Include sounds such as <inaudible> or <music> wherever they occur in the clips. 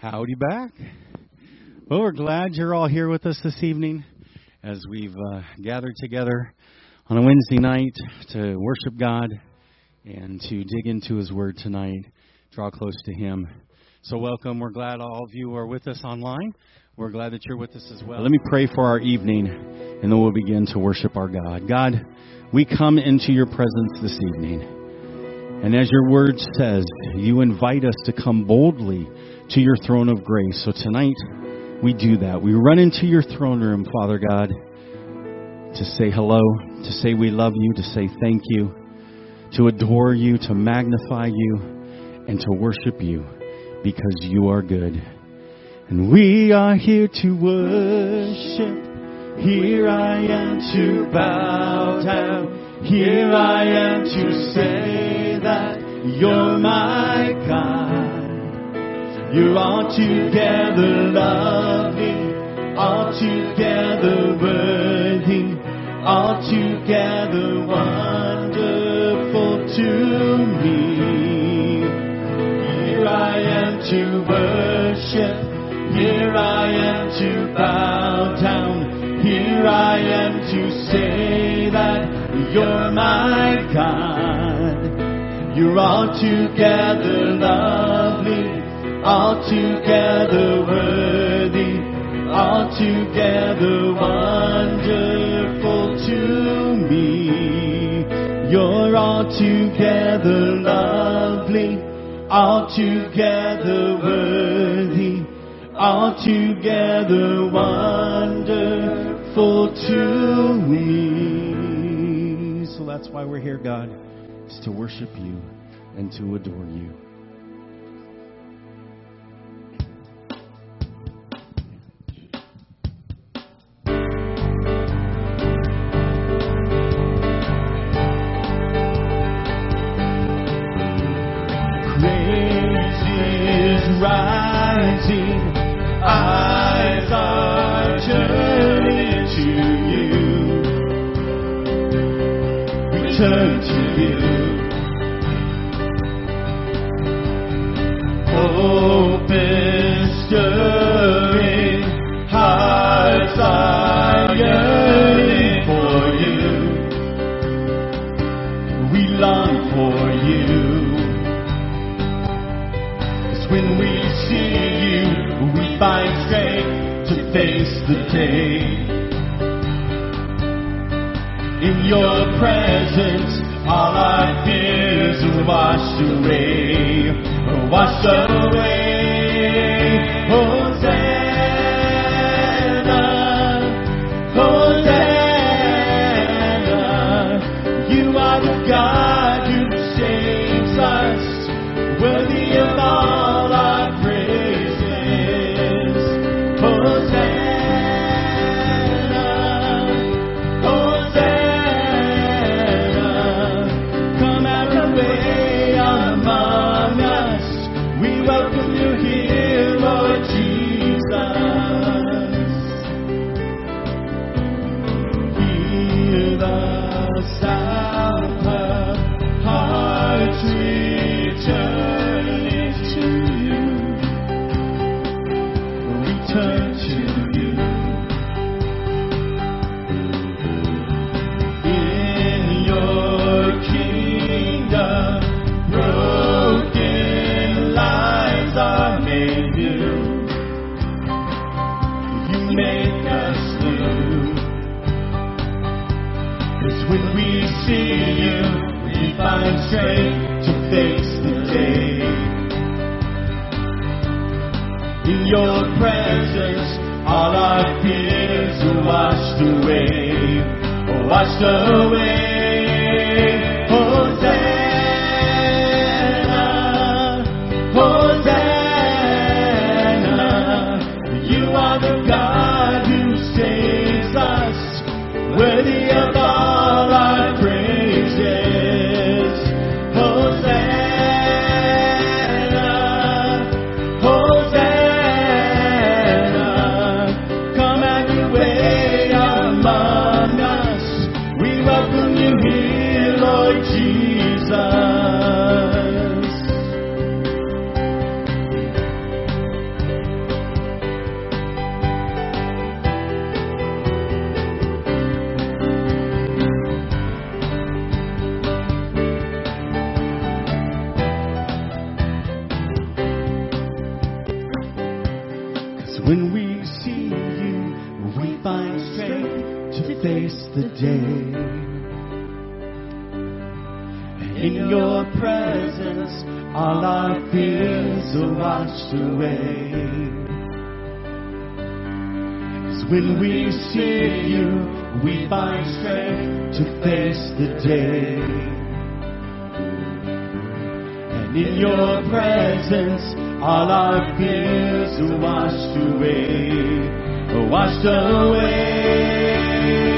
Howdy back. Well, we're glad you're all here with us this evening as we've uh, gathered together on a Wednesday night to worship God and to dig into His Word tonight, draw close to Him. So, welcome. We're glad all of you are with us online. We're glad that you're with us as well. Let me pray for our evening, and then we'll begin to worship our God. God, we come into your presence this evening. And as your word says, you invite us to come boldly to your throne of grace. So tonight, we do that. We run into your throne room, Father God, to say hello, to say we love you, to say thank you, to adore you, to magnify you, and to worship you because you are good. And we are here to worship. Here I am to bow down. Here I am to say that you're my God. You're altogether lovely, altogether worthy, altogether wonderful to me. Here I am to worship, here I am to bow down, here I am to say that you're my God. You're altogether lovely, altogether worthy, altogether wonderful to me. You're altogether lovely, altogether worthy, altogether wonderful to me. So that's why we're here, God, is to worship you and to adore you. Rising, eyes are turning to you. We turn to you. Hope is stirring, hearts are yearning for you. We long for you. When we see you, we find strength to face the day. In your presence, all our fears are washed away, washed away. Hosanna, are In your presence, all our fears are washed away. Cause when we see you, we find strength to face the day. And in your presence, all our fears are washed away, washed away.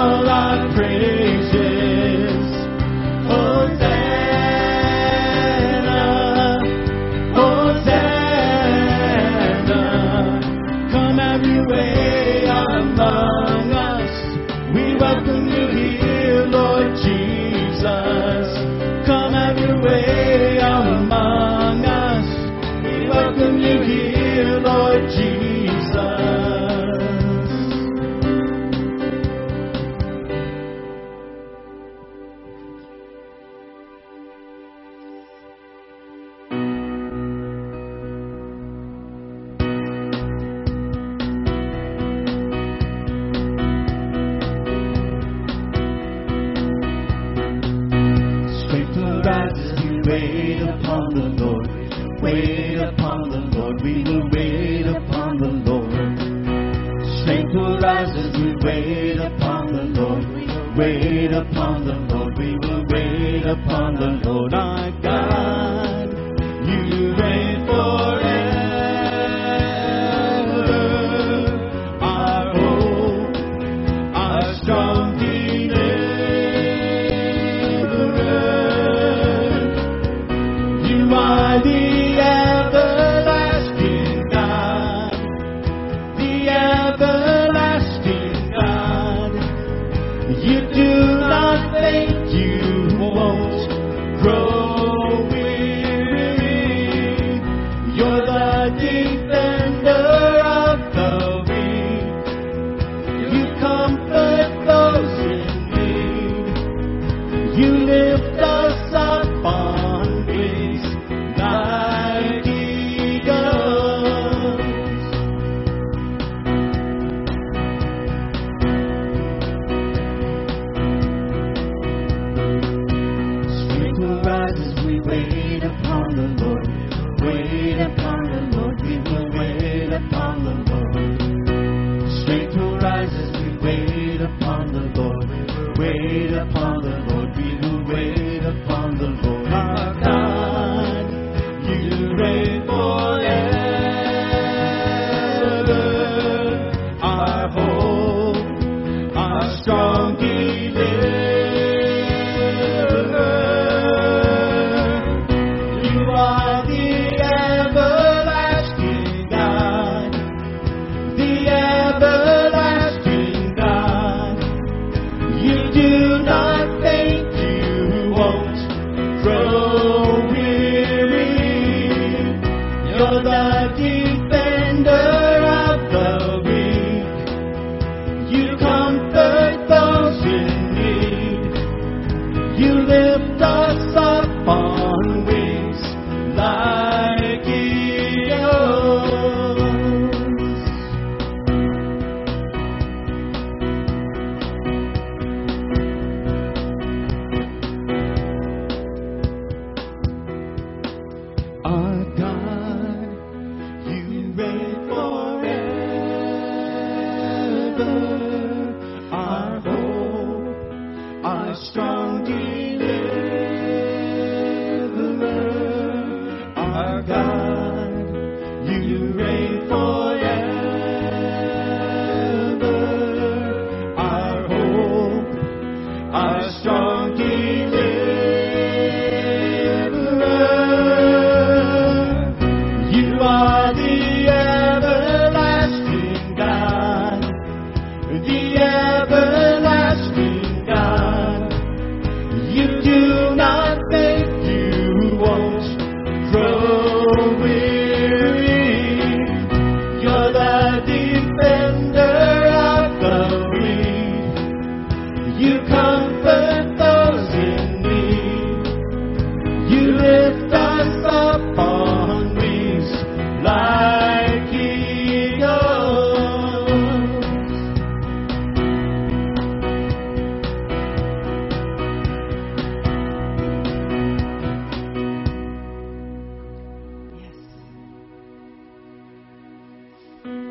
Who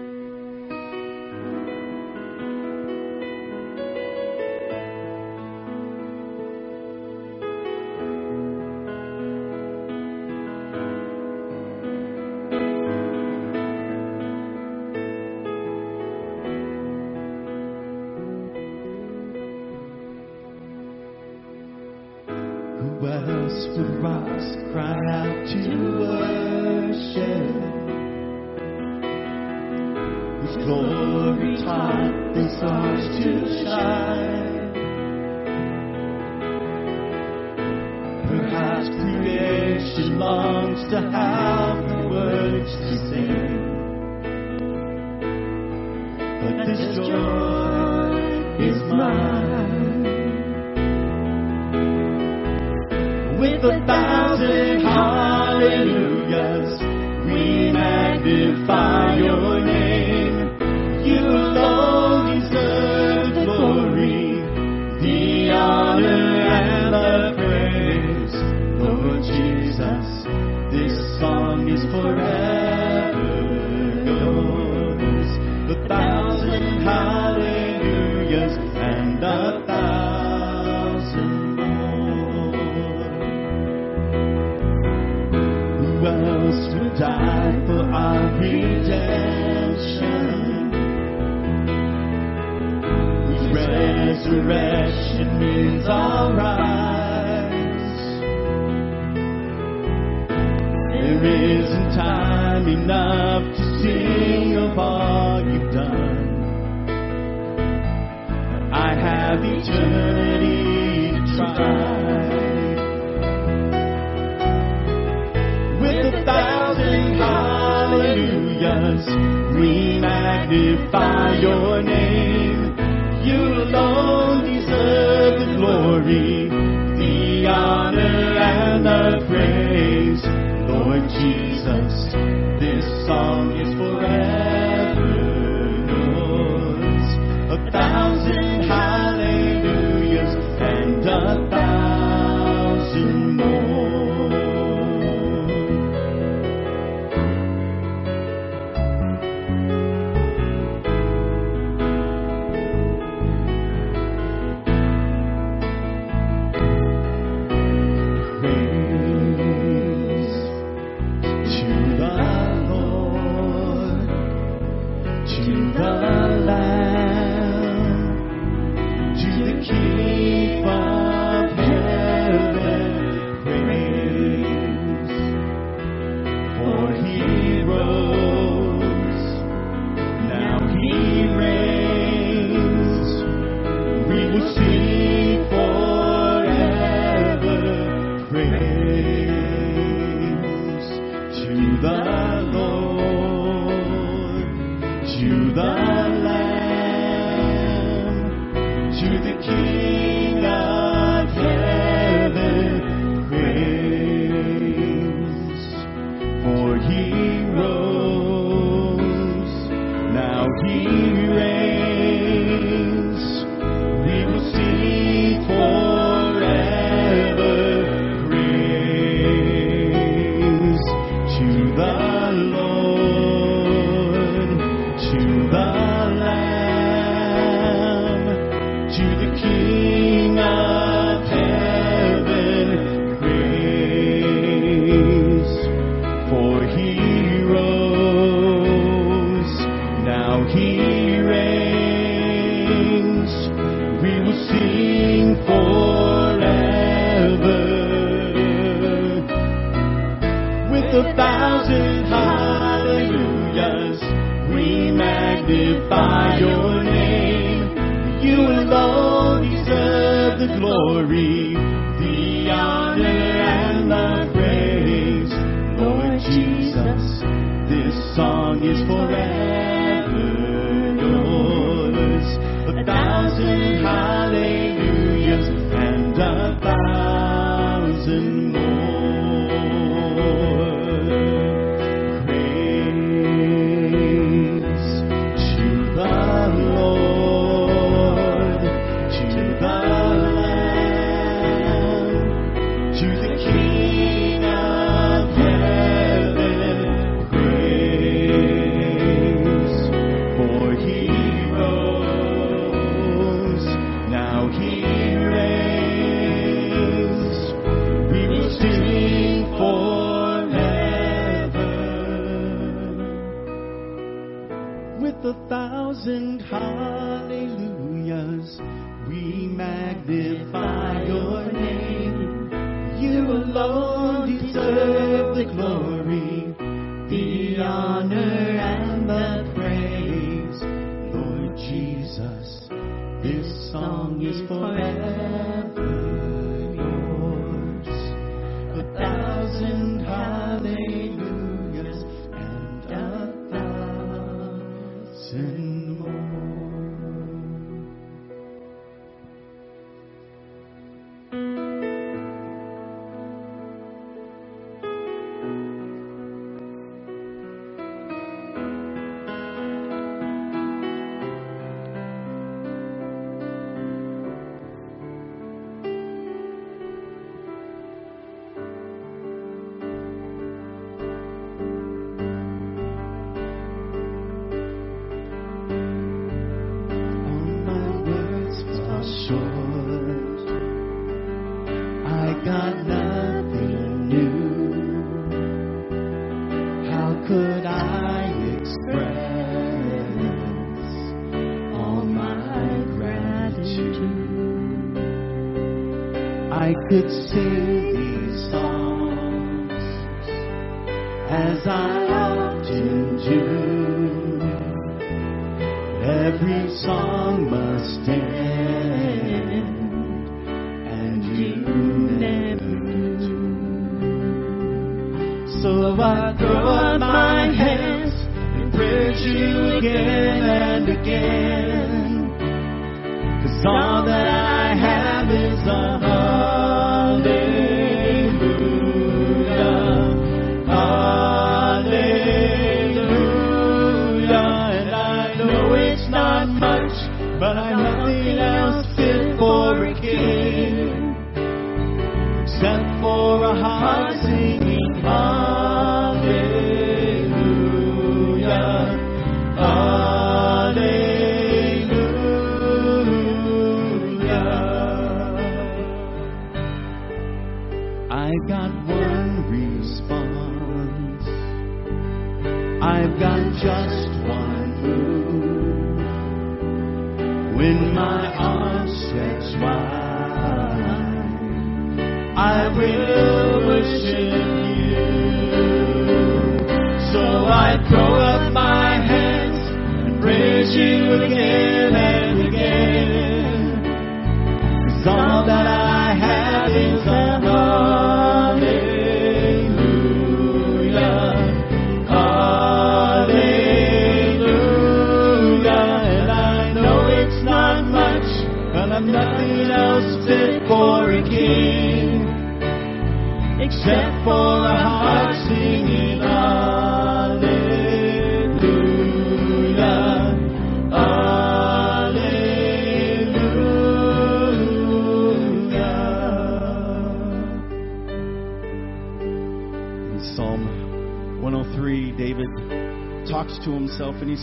We magnify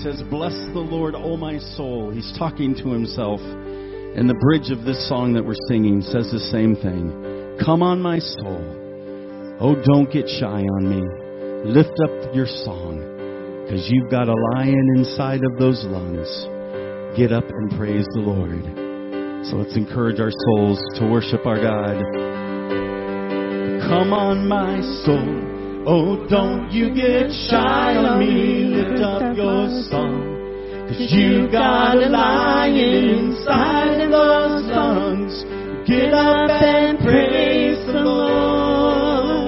says, Bless the Lord, O my soul. He's talking to himself. And the bridge of this song that we're singing says the same thing. Come on, my soul. Oh, don't get shy on me. Lift up your song, because you've got a lion inside of those lungs. Get up and praise the Lord. So let's encourage our souls to worship our God. Come on, my soul. Oh, don't you get shy on me. Lift up your song. Cause you got a lion inside of those lungs. Get up and praise the Lord.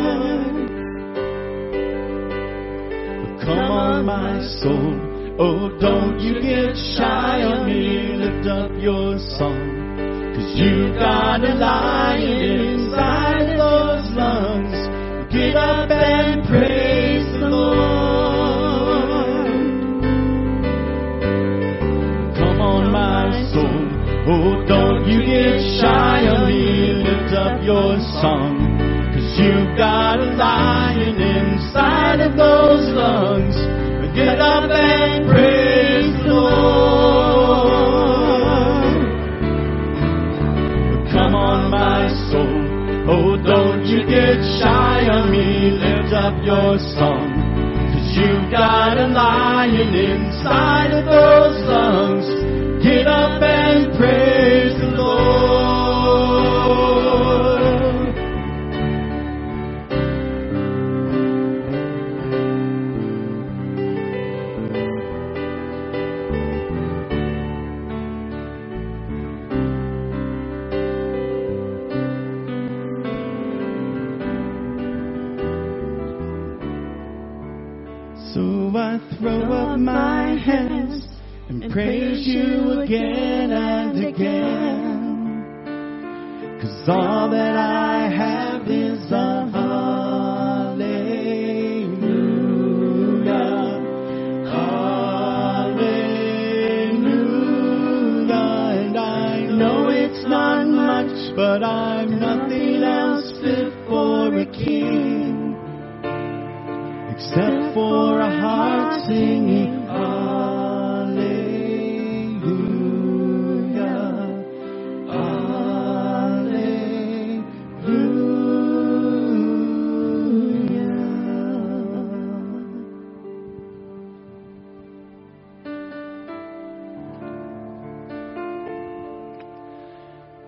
Come on, my soul. Oh, don't you get shy on me. Lift up your song. Cause you got a lion inside of those lungs. Get up and praise the Lord. You get shy on me. Lift up your song. Cause You've got a lion inside of those lungs. Get up and praise So I throw up my hands and praise you again and again. Cause all that I have is a hallelujah. Hallelujah. And I know it's not much, but I'm nothing else fit for a king except for a heart singing Hallelujah. Hallelujah.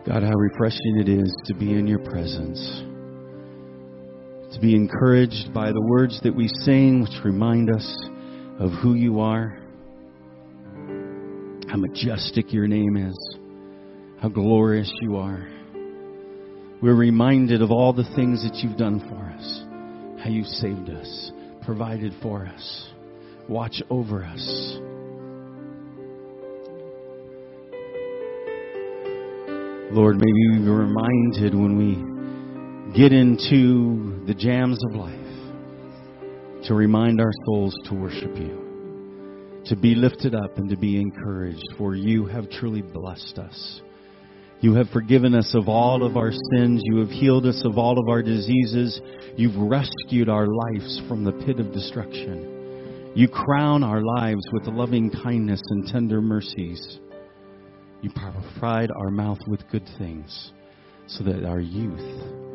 God, how refreshing it is to be in your presence. To be encouraged by the words that we sing, which remind us of who you are, how majestic your name is, how glorious you are. We're reminded of all the things that you've done for us, how you saved us, provided for us, watch over us. Lord, may we be reminded when we get into the jams of life to remind our souls to worship you, to be lifted up and to be encouraged, for you have truly blessed us. You have forgiven us of all of our sins. You have healed us of all of our diseases. You've rescued our lives from the pit of destruction. You crown our lives with loving kindness and tender mercies. You provide our mouth with good things so that our youth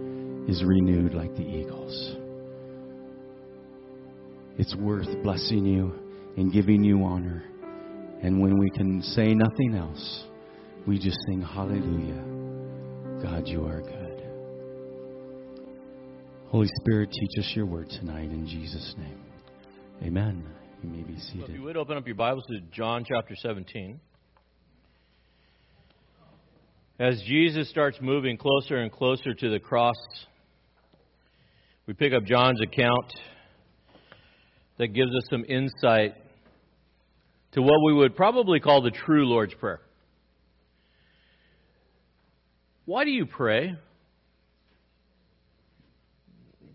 is renewed like the eagles. It's worth blessing you and giving you honor. And when we can say nothing else, we just sing hallelujah. God, you are good. Holy Spirit, teach us your word tonight in Jesus' name. Amen. You may be So if seated. you would open up your Bibles to John chapter 17. As Jesus starts moving closer and closer to the cross, we pick up John's account that gives us some insight to what we would probably call the true Lord's Prayer. Why do you pray?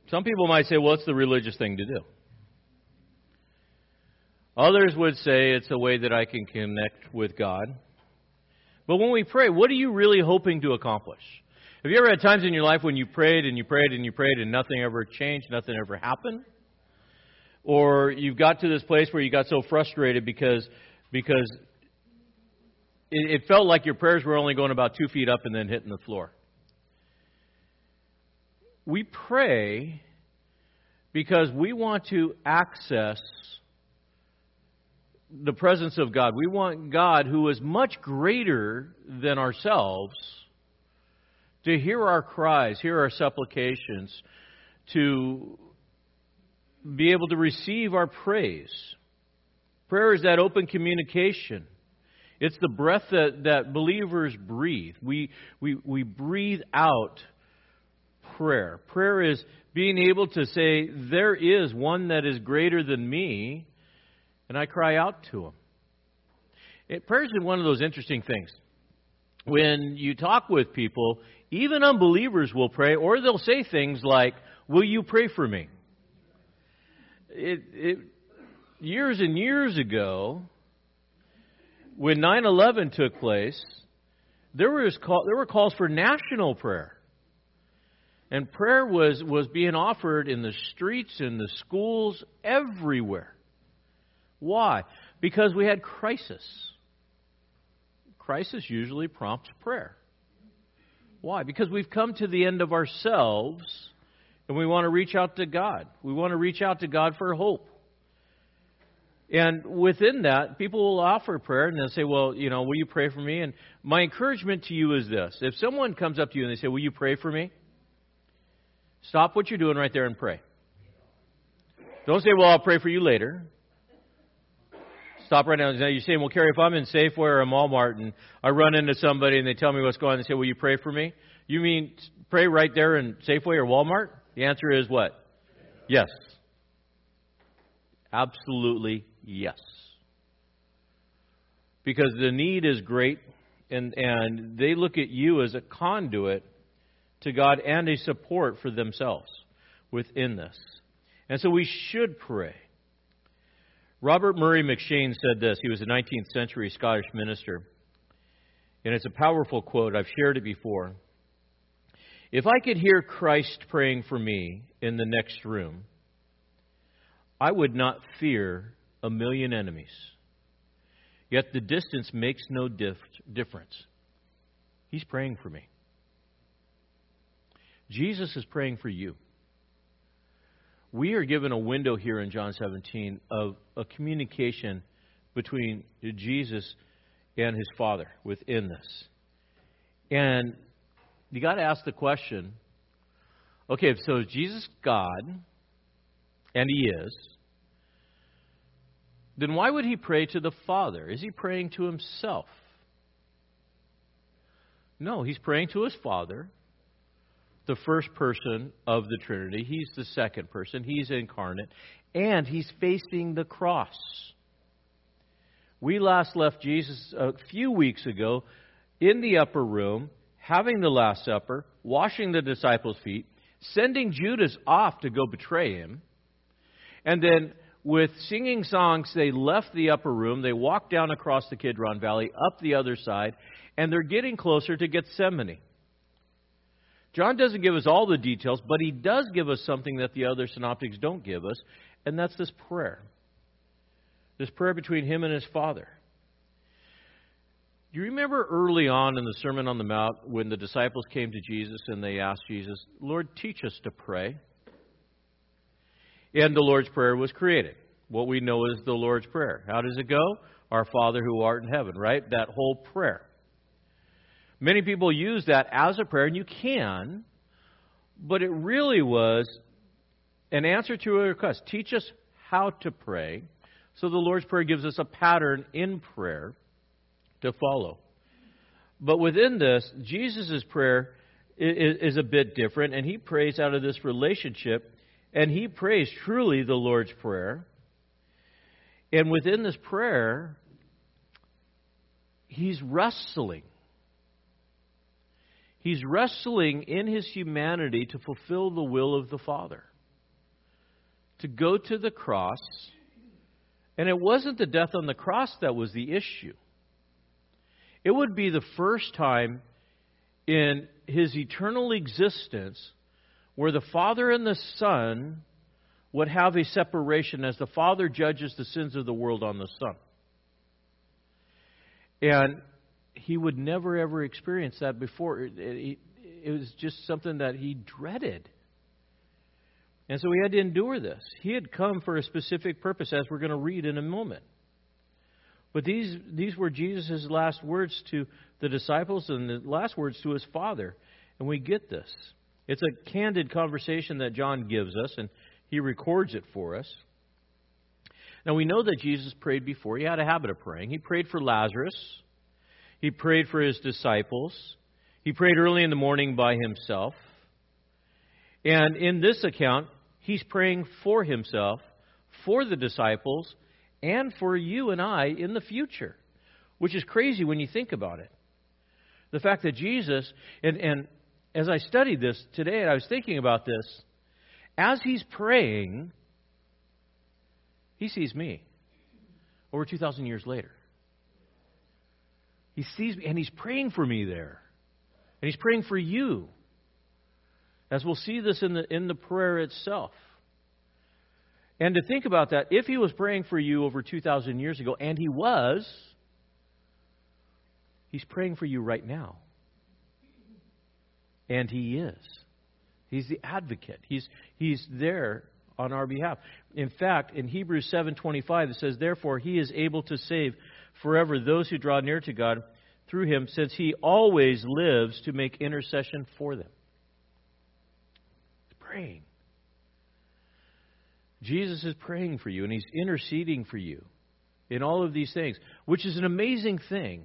Some people might say, well, it's the religious thing to do. Others would say it's a way that I can connect with God. But when we pray, what are you really hoping to accomplish? Have you ever had times in your life when you prayed and you prayed and you prayed and nothing ever changed, nothing ever happened? Or you've got to this place where you got so frustrated because because it, it felt like your prayers were only going about two feet up and then hitting the floor. We pray because we want to access the presence of God. We want God, who is much greater than ourselves, to hear our cries, hear our supplications, to be able to receive our praise. Prayer is that open communication. It's the breath that, that believers breathe. We, we, we breathe out prayer. Prayer is being able to say, There is one that is greater than me, and I cry out to him. It, prayer is one of those interesting things. When you talk with people, even unbelievers will pray, or they'll say things like, Will you pray for me? It, it, years and years ago, when 9 11 took place, there, was call, there were calls for national prayer. And prayer was, was being offered in the streets, in the schools, everywhere. Why? Because we had crisis. Crisis usually prompts prayer. Why? Because we've come to the end of ourselves and we want to reach out to God. We want to reach out to God for hope. And within that, people will offer prayer and they'll say, Well, you know, will you pray for me? And my encouragement to you is this if someone comes up to you and they say, Will you pray for me? Stop what you're doing right there and pray. Don't say, Well, I'll pray for you later. Stop right now. You're saying, Well, Carrie, if I'm in Safeway or a Walmart and I run into somebody and they tell me what's going on, they say, Will you pray for me? You mean pray right there in Safeway or Walmart? The answer is what? Yes. Absolutely yes. Because the need is great, and, and they look at you as a conduit to God and a support for themselves within this. And so we should pray. Robert Murray M'Cheyne said this. He was a 19th century Scottish minister. And it's a powerful quote. I've shared it before. If I could hear Christ praying for me in the next room, I would not fear a million enemies. Yet the distance makes no dif- difference. He's praying for me. Jesus is praying for you. We are given a window here in John 17 of a communication between Jesus and his Father within this. And you got to ask the question okay, so Jesus God, and he is, then why would he pray to the Father? Is he praying to himself? No, he's praying to his Father, the first person of the Trinity. He's the second person. He's incarnate. And he's facing the cross. We last left Jesus a few weeks ago in the upper room, having the Last Supper, washing the disciples' feet, sending Judas off to go betray him, and then with singing songs, they left the upper room. They walked down across the Kidron Valley, up the other side, and they're getting closer to Gethsemane. John doesn't give us all the details, but he does give us something that the other synoptics don't give us, and that's this prayer. This prayer between him and his Father. Do you remember early on in the Sermon on the Mount when the disciples came to Jesus and they asked Jesus, Lord, teach us to pray? And the Lord's Prayer was created. What we know is the Lord's Prayer. How does it go? Our Father who art in heaven, right? That whole prayer. Many people use that as a prayer, and you can, but it really was an answer to a request. Teach us how to pray. So the Lord's Prayer gives us a pattern in prayer to follow. But within this, Jesus' prayer is, a bit different, and he prays out of this relationship and he prays truly the Lord's Prayer. And within this prayer, he's wrestling. He's wrestling in his humanity to fulfill the will of the Father, to go to the cross. And it wasn't the death on the cross that was the issue. It would be the first time in his eternal existence where the Father and the Son would have a separation as the Father judges the sins of the world on the Son. And he would never ever experience that before. It, it, it, was just something that he dreaded. And so he had to endure this. He had come for a specific purpose, as we're going to read in a moment. But these, these were Jesus' last words to the disciples and the last words to his Father. And we get this. It's a candid conversation that John gives us, and he records it for us. Now, we know that Jesus prayed before. He had a habit of praying. He prayed for Lazarus, he prayed for his disciples, he prayed early in the morning by himself. And in this account, he's praying for himself, for the disciples, and for you and I in the future, which is crazy when you think about it. The fact that Jesus, and, and as I studied this today, and I was thinking about this. As he's praying, he sees me over 2,000 years later. He sees me, and he's praying for me there. And he's praying for you. As we'll see this in the, in the prayer itself. And to think about that, if he was praying for you over 2,000 years ago, and he was, he's praying for you right now. And He is. He's the advocate. He's, he's there on our behalf. In fact, in Hebrews 7:25 it says, "Therefore he is able to save forever those who draw near to God through him, since he always lives to make intercession for them." He's praying. Jesus is praying for you and he's interceding for you in all of these things, which is an amazing thing.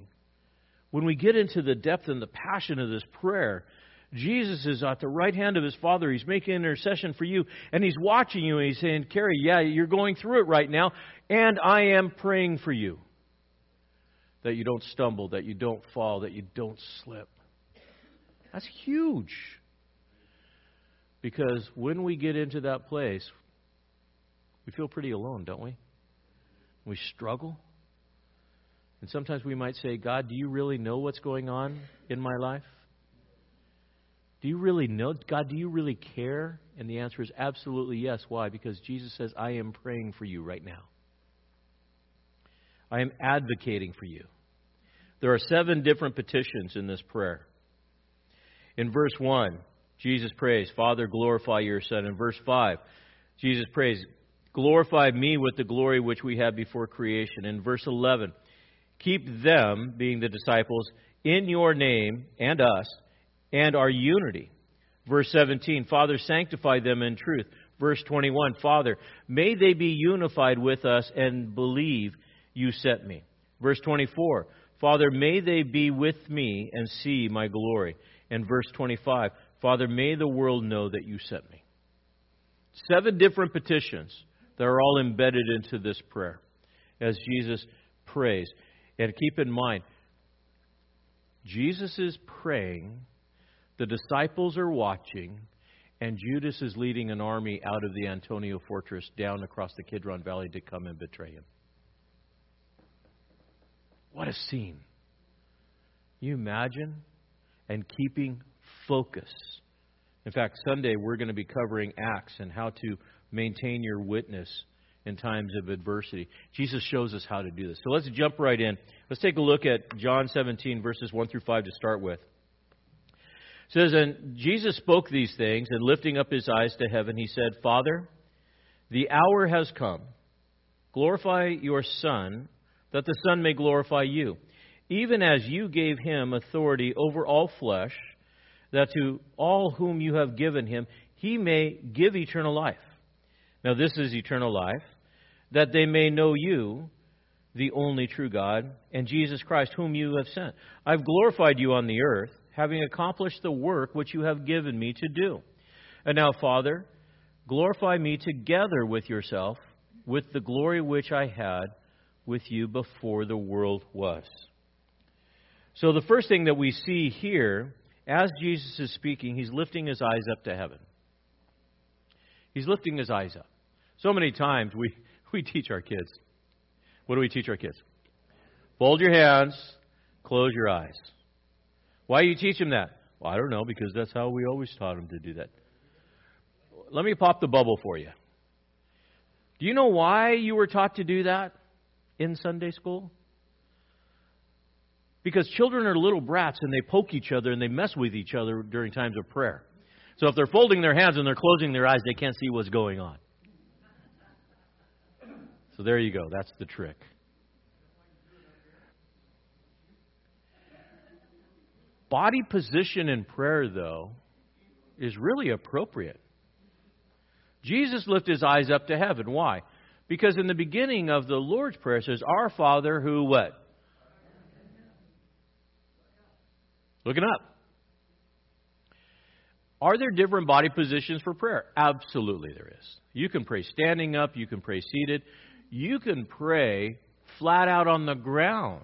When we get into the depth and the passion of this prayer, Jesus is at the right hand of his Father. He's making intercession for you, and he's watching you, and he's saying, Carrie, yeah, you're going through it right now, and I am praying for you. That you don't stumble, that you don't fall, that you don't slip. That's huge. Because when we get into that place, we feel pretty alone, don't we? We struggle. And sometimes we might say, God, do you really know what's going on in my life? Do you really know? God, do you really care? And the answer is absolutely yes. Why? Because Jesus says, I am praying for you right now. I am advocating for you. There are seven different petitions in this prayer. In verse 1, Jesus prays, Father, glorify your Son. In verse 5, Jesus prays, Glorify me with the glory which we had before creation. In verse 11, keep them, being the disciples, in your name and us, and our unity. Verse 17, Father, sanctify them in truth. Verse 21, Father, may they be unified with us and believe you sent me. Verse 24, Father, may they be with me and see my glory. And verse 25, Father, may the world know that you sent me. Seven different petitions that are all embedded into this prayer as Jesus prays. And keep in mind, Jesus is praying, the disciples are watching, and Judas is leading an army out of the Antonia fortress down across the Kidron Valley to come and betray him. What a scene. You imagine? And keeping focus. In fact, Sunday we're going to be covering Acts and how to maintain your witness in times of adversity. Jesus shows us how to do this. So let's jump right in. Let's take a look at John 17, verses 1 through 5 to start with. It says, And Jesus spoke these things, and lifting up his eyes to heaven, he said, Father, the hour has come. Glorify your Son, that the Son may glorify you, even as you gave him authority over all flesh, that to all whom you have given him, he may give eternal life. Now, this is eternal life, that they may know you, the only true God, and Jesus Christ, whom you have sent. I've glorified you on the earth, having accomplished the work which you have given me to do. And now, Father, glorify me together with yourself, with the glory which I had with you before the world was. So, the first thing that we see here, as Jesus is speaking, he's lifting his eyes up to heaven. He's lifting his eyes up. So many times we, <laughs> we teach our kids. What do we teach our kids? Fold your hands, close your eyes. Why do you teach them that? Well, I don't know, because that's how we always taught them to do that. Let me pop the bubble for you. Do you know why you were taught to do that in Sunday school? Because children are little brats and they poke each other and they mess with each other during times of prayer. So if they're folding their hands and they're closing their eyes, they can't see what's going on. So there you go. That's the trick. Body position in prayer, though, is really appropriate. Jesus lifted his eyes up to heaven. Why? Because in the beginning of the Lord's Prayer, says, Our Father who what? Looking up. Are there different body positions for prayer? Absolutely, there is. You can pray standing up, you can pray seated, you can pray flat out on the ground.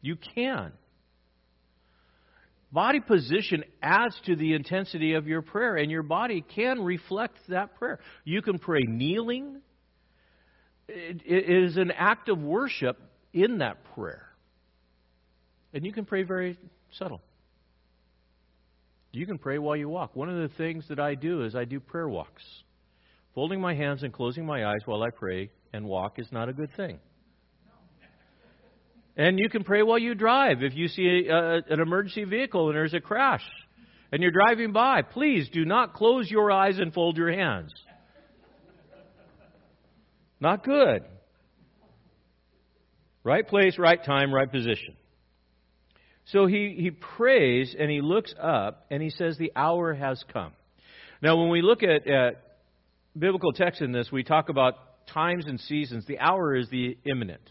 You can. Body position adds to the intensity of your prayer, and your body can reflect that prayer. You can pray kneeling, it is an act of worship in that prayer. And you can pray very subtle. You can pray while you walk. One of the things that I do is I do prayer walks. Folding my hands and closing my eyes while I pray and walk is not a good thing. And you can pray while you drive. If you see a, a, an emergency vehicle and there's a crash and you're driving by, please do not close your eyes and fold your hands. Not good. Right place, right time, right position. So he, he prays and he looks up and he says, The hour has come. Now, when we look at, at biblical text in this, we talk about times and seasons. The hour is the imminent.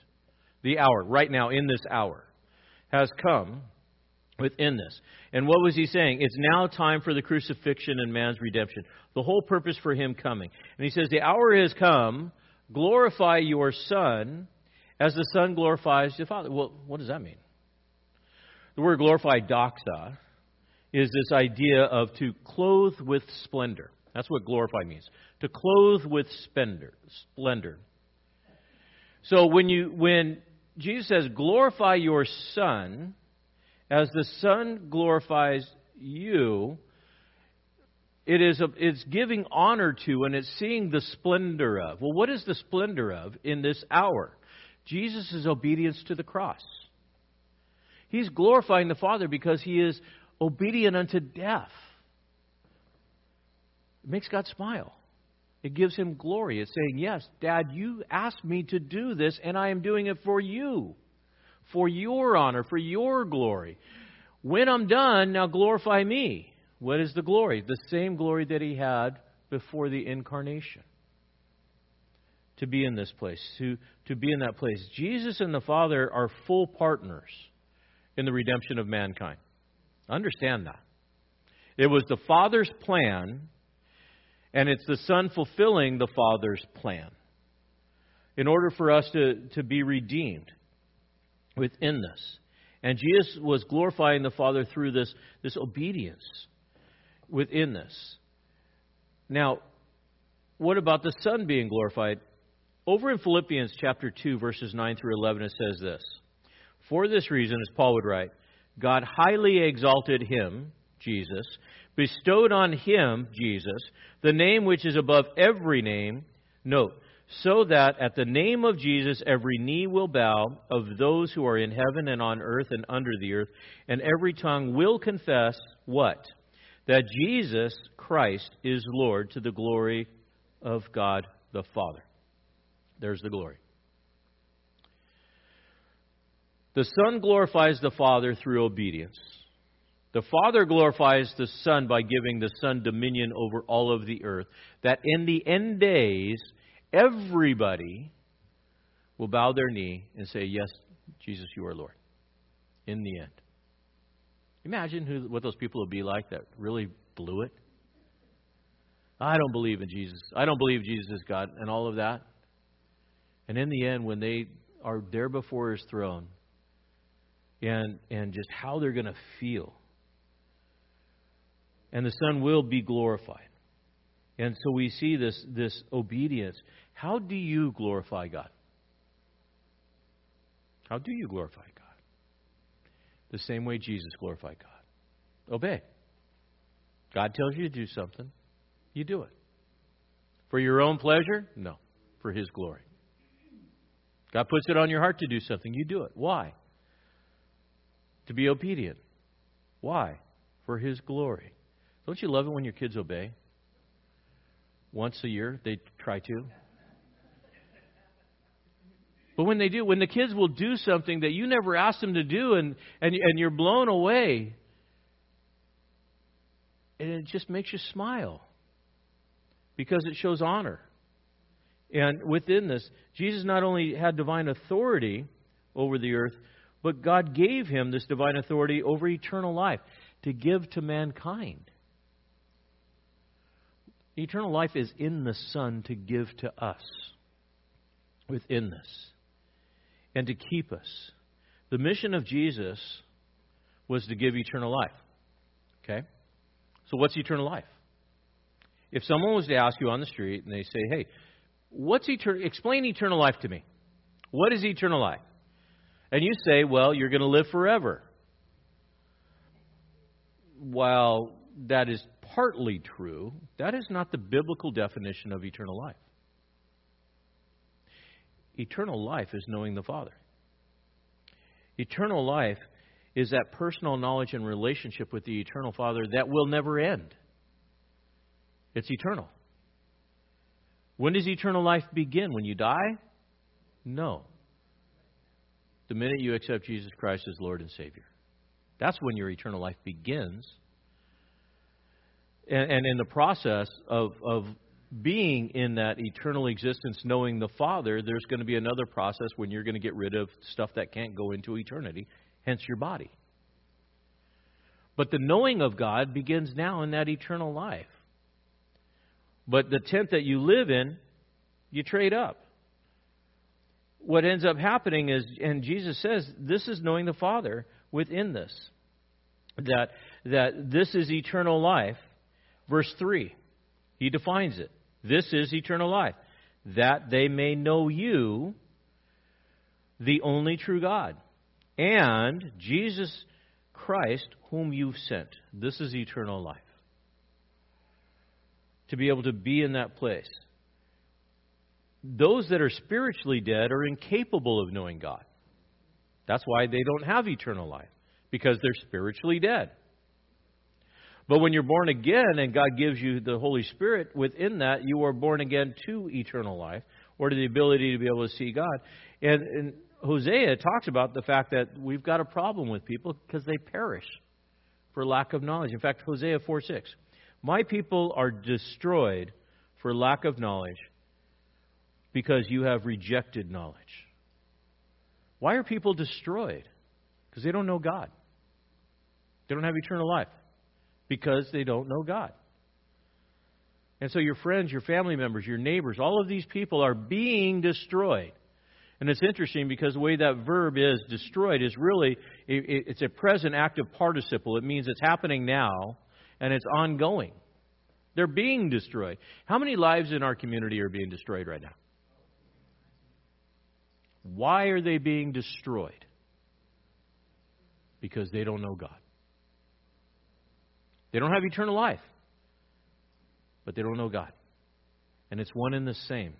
The hour, right now, in this hour, has come within this. And what was he saying? It's now time for the crucifixion and man's redemption. The whole purpose for him coming. And he says, The hour has come. Glorify your Son as the Son glorifies the Father. Well, what does that mean? The word glorify, doxa, is this idea of to clothe with splendor. That's what glorify means. To clothe with splendor. splendor. So when you when Jesus says glorify your son as the son glorifies you, it is a, it's giving honor to and it's seeing the splendor of. Well, what is the splendor of in this hour? Jesus' obedience to the cross. He's glorifying the Father because he is obedient unto death. It makes God smile. It gives him glory. It's saying, Yes, Dad, you asked me to do this, and I am doing it for you, for your honor, for your glory. When I'm done, now glorify me. What is the glory? The same glory that he had before the incarnation. To be in this place, to, to be in that place. Jesus and the Father are full partners in the redemption of mankind. Understand that. It was the Father's plan, and it's the Son fulfilling the Father's plan in order for us to, to be redeemed within this. And Jesus was glorifying the Father through this, this obedience within this. Now, what about the Son being glorified? Over in Philippians chapter 2, verses 9 through 11, it says this For this reason, as Paul would write, God highly exalted him, Jesus, bestowed on him, Jesus, the name which is above every name. Note, so that at the name of Jesus every knee will bow of those who are in heaven and on earth and under the earth, and every tongue will confess what? That Jesus Christ is Lord to the glory of God the Father. There's the glory. The Son glorifies the Father through obedience. The Father glorifies the Son by giving the Son dominion over all of the earth, that in the end days, everybody will bow their knee and say, Yes, Jesus, you are Lord. In the end. Imagine who, what those people would be like that really blew it. I don't believe in Jesus. I don't believe Jesus is God, and all of that. And in the end, when they are there before his throne, and, and just how they're going to feel. And the Son will be glorified. And so we see this, this obedience. How do you glorify God? How do you glorify? The same way Jesus glorified God. Obey. God tells you to do something, you do it. For your own pleasure? No, for His glory. God puts it on your heart to do something, you do it. Why? to be obedient. Why? For His glory. Don't you love it when your kids obey? Once a year, they try to. But when they do, when the kids will do something that you never asked them to do and, and, and you're blown away, and it just makes you smile because it shows honor. And within this, Jesus not only had divine authority over the earth, but God gave him this divine authority over eternal life to give to mankind. Eternal life is in the Son to give to us within this and to keep us. The mission of Jesus was to give eternal life. Okay? So, what's eternal life? If someone was to ask you on the street and they say, hey, what's eternal, explain eternal life to me. What is eternal life? And you say, well, you're going to live forever. While that is partly true, that is not the biblical definition of eternal life. Eternal life is knowing the Father. Eternal life is that personal knowledge and relationship with the eternal Father that will never end. It's eternal. When does eternal life begin? When you die? No. The minute you accept Jesus Christ as Lord and Savior. That's when your eternal life begins. And, and in the process of, of being in that eternal existence, knowing the Father, there's going to be another process when you're going to get rid of stuff that can't go into eternity, hence your body. But the knowing of God begins now in that eternal life. But the tent that you live in, you trade up. What ends up happening is, and Jesus says, this is knowing the Father within this. That, that this is eternal life. Verse 3, he defines it. This is eternal life. That they may know you, the only true God, and Jesus Christ, whom you've sent. This is eternal life. To be able to be in that place. Those that are spiritually dead are incapable of knowing God. That's why they don't have eternal life, because they're spiritually dead. But when you're born again and God gives you the Holy Spirit, within that you are born again to eternal life or to the ability to be able to see God. And, and Hosea talks about the fact that we've got a problem with people because they perish for lack of knowledge. In fact, Hosea 4 6. My people are destroyed for lack of knowledge because you have rejected knowledge. Why are people destroyed? Because they don't know God. They don't have eternal life because they don't know God. And so your friends, your family members, your neighbors, all of these people are being destroyed. And it's interesting because the way that verb is destroyed is really it's a present active participle. It means it's happening now and it's ongoing. They're being destroyed. How many lives in our community are being destroyed right now? Why are they being destroyed? Because they don't know God. They don't have eternal life, but they don't know God. And it's one and the same.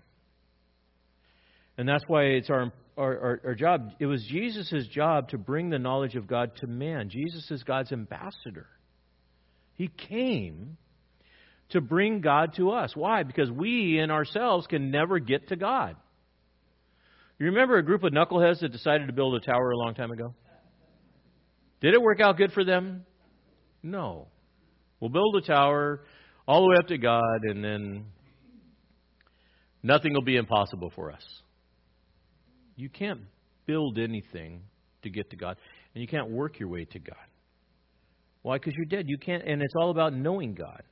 And that's why it's our, our, our, our job. It was Jesus' job to bring the knowledge of God to man. Jesus is God's ambassador. He came to bring God to us. Why? Because we in ourselves can never get to God. You remember a group of knuckleheads that decided to build a tower a long time ago? Did it work out good for them? No. We'll build a tower all the way up to God, and then nothing will be impossible for us. You can't build anything to get to God, and you can't work your way to God. Why? Because you're dead. You can't, and it's all about knowing God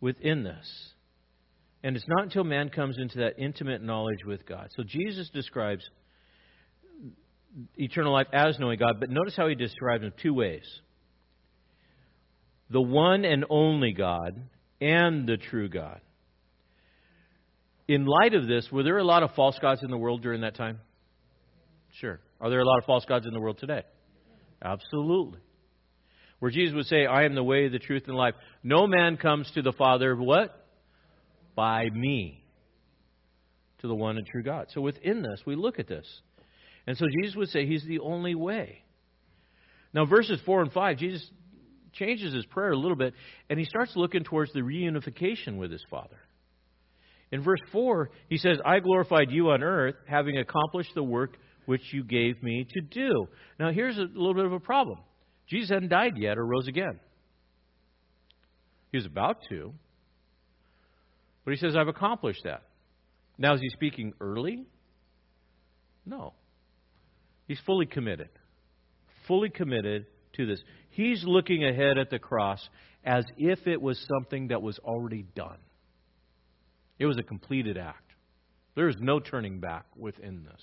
within this. And it's not until man comes into that intimate knowledge with God. So Jesus describes eternal life as knowing God, but notice how he describes it in two ways the one and only God and the true God. In light of this, were there a lot of false gods in the world during that time? Sure. Are there a lot of false gods in the world today? Absolutely. Where Jesus would say, I am the way, the truth, and life. No man comes to the Father, what? By me. To the one and true God. So within this, we look at this. And so Jesus would say, He's the only way. Now, verses 4 and 5, Jesus changes his prayer a little bit, and he starts looking towards the reunification with his Father. In verse 4, he says, I glorified you on earth, having accomplished the work which you gave me to do. Now, here's a little bit of a problem Jesus hadn't died yet or rose again. He was about to. But he says, I've accomplished that. Now, is he speaking early? No. He's fully committed. Fully committed to this. He's looking ahead at the cross as if it was something that was already done. It was a completed act. There is no turning back within this.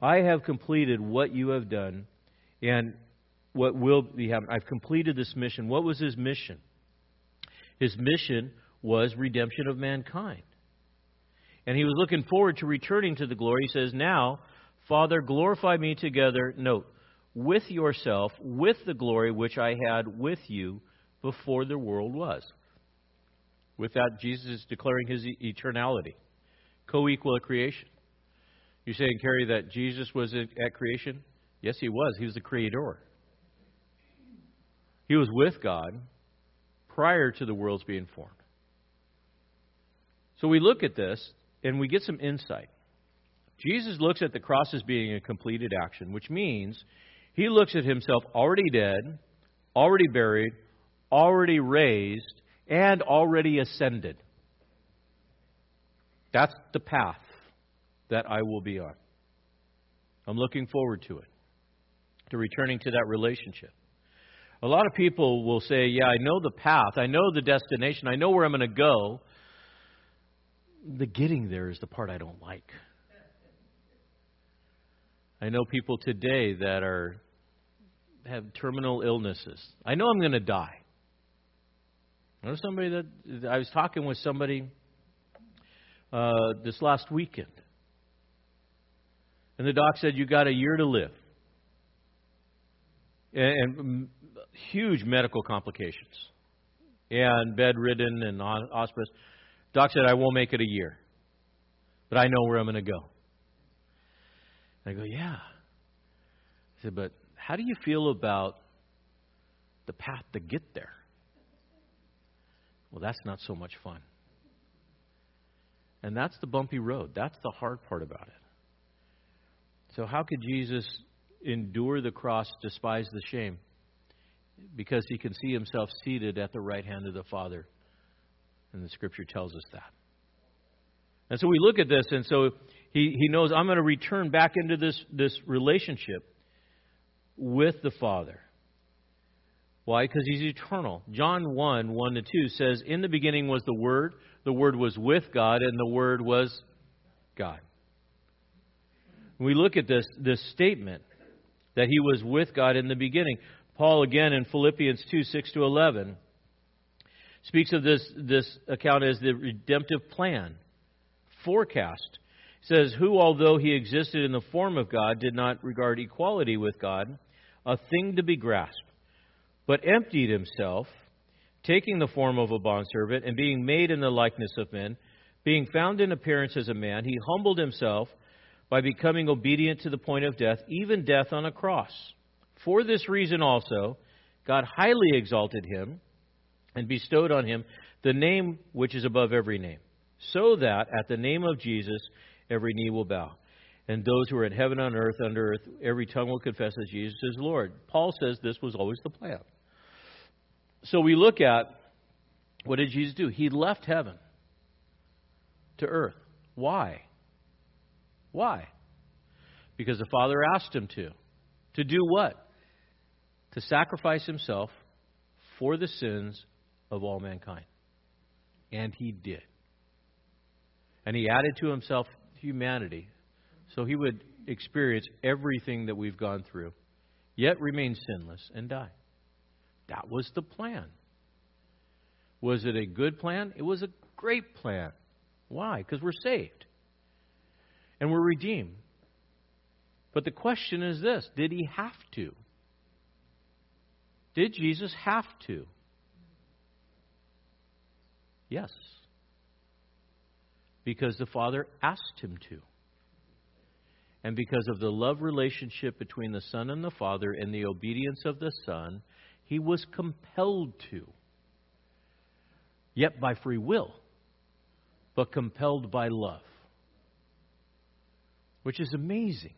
I have completed what you have done and what will be happening. I've completed this mission. What was his mission? His mission was redemption of mankind. And he was looking forward to returning to the glory. He says, Now, Father, glorify me together. Note, with yourself, with the glory which I had with you before the world was. With that, Jesus is declaring his eternality, co equal at creation. You saying, Kerry, that Jesus was at creation? Yes, he was. He was the creator. He was with God prior to the world's being formed. So we look at this and we get some insight. Jesus looks at the cross as being a completed action, which means he looks at himself already dead, already buried, already raised, and already ascended. That's the path that I will be on. I'm looking forward to it, to returning to that relationship. A lot of people will say, Yeah, I know the path, I know the destination, I know where I'm going to go. The getting there is the part I don't like. I know people today that are have terminal illnesses. I know I'm going to die. I know somebody that I was talking with somebody uh, this last weekend, and the doc said you got a year to live, and, and huge medical complications, and bedridden and hospice. Doc said I won't make it a year, but I know where I'm going to go. I go, yeah. I said, but how do you feel about the path to get there? Well, that's not so much fun. And that's the bumpy road. That's the hard part about it. So, how could Jesus endure the cross, despise the shame? Because he can see himself seated at the right hand of the Father. And the scripture tells us that. And so we look at this, and so he, he knows I'm going to return back into this, this relationship with the Father. Why? Because he's eternal. John 1 1 to 2 says, In the beginning was the Word, the Word was with God, and the Word was God. When we look at this, this statement that he was with God in the beginning, Paul again in Philippians 2 6 to 11 speaks of this, this account as the redemptive plan forecast. Says, Who, although he existed in the form of God, did not regard equality with God a thing to be grasped, but emptied himself, taking the form of a bondservant, and being made in the likeness of men, being found in appearance as a man, he humbled himself by becoming obedient to the point of death, even death on a cross. For this reason also, God highly exalted him and bestowed on him the name which is above every name so that at the name of Jesus every knee will bow. And those who are in heaven, on earth, under earth, every tongue will confess that Jesus is Lord. Paul says this was always the plan. So we look at what did Jesus do? He left heaven to earth. Why? Why? Because the Father asked him to. To do what? To sacrifice himself for the sins of all mankind. And he did. And he added to himself humanity so he would experience everything that we've gone through, yet remain sinless and die. That was the plan. Was it a good plan? It was a great plan. Why? Because we're saved and we're redeemed. But the question is this did he have to? Did Jesus have to? Yes because the Father asked him to. And because of the love relationship between the Son and the Father and the obedience of the Son, he was compelled to. Yet by free will, but compelled by love. Which is amazing.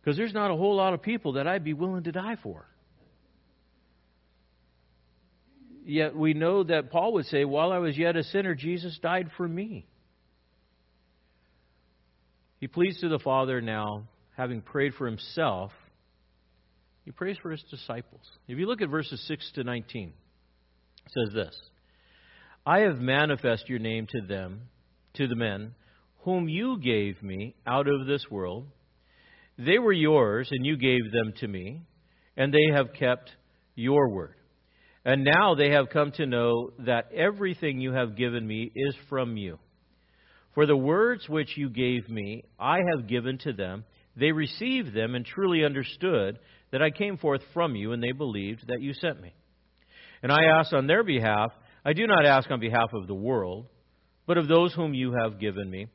Because there's not a whole lot of people that I'd be willing to die for. Yet we know that Paul would say, While I was yet a sinner, Jesus died for me. He pleads to the Father now, having prayed for himself, he prays for his disciples. If you look at verses 6 to 19, it says this I have manifested your name to them, to the men, whom you gave me out of this world. They were yours, and you gave them to me, and they have kept your word. And now they have come to know that everything you have given me is from you. For the words which you gave me, I have given to them. They received them and truly understood that I came forth from you, and they believed that you sent me. And I ask on their behalf, I do not ask on behalf of the world, but of those whom you have given me,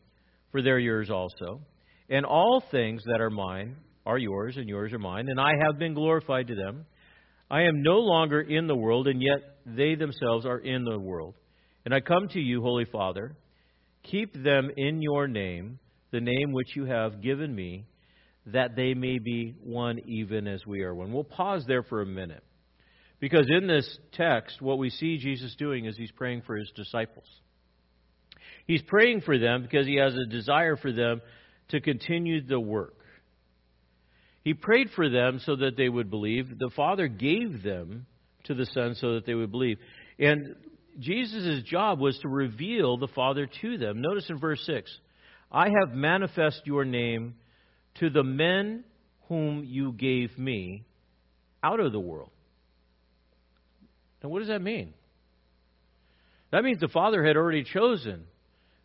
for they're yours also. And all things that are mine are yours, and yours are mine, and I have been glorified to them. I am no longer in the world, and yet they themselves are in the world, And I come to you, Holy Father, keep them in your name, the name which you have given me, that they may be one even as we are one. We'll pause there for a minute. Because in this text, what we see Jesus doing is he's praying for his disciples. He's praying for them because he has a desire for them to continue the work. He prayed for them so that they would believe. The Father gave them to the Son so that they would believe. And Jesus' job was to reveal the Father to them. Notice in verse 6 I have manifest your name to the men whom you gave me out of the world. Now, what does that mean? That means the Father had already chosen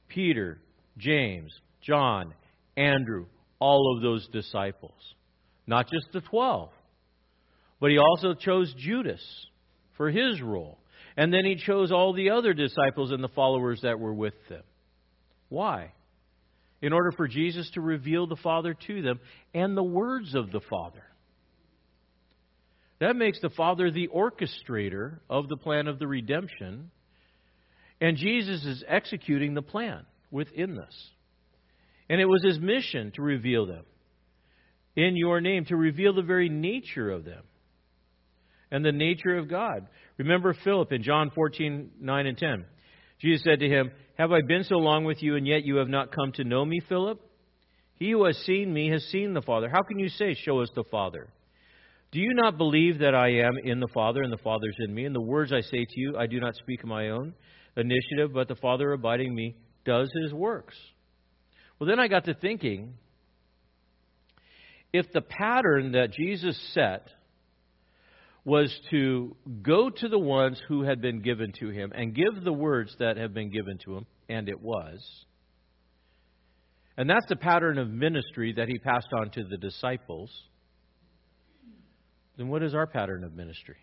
Peter, James, John, Andrew, all of those disciples. Not just the twelve, but he also chose Judas for his role. And then he chose all the other disciples and the followers that were with them. Why? In order for Jesus to reveal the Father to them and the words of the Father. That makes the Father the orchestrator of the plan of the redemption, and Jesus is executing the plan within this. And it was his mission to reveal them in your name, to reveal the very nature of them and the nature of God. Remember Philip in John 14, 9 and 10. Jesus said to him, Have I been so long with you, and yet you have not come to know me, Philip? He who has seen me has seen the Father. How can you say, Show us the Father? Do you not believe that I am in the Father, and the Father is in me? And the words I say to you, I do not speak of my own initiative, but the Father abiding me does his works. Well, then I got to thinking if the pattern that Jesus set was to go to the ones who had been given to him and give the words that have been given to him, and it was. And that's the pattern of ministry that he passed on to the disciples. Then what is our pattern of ministry?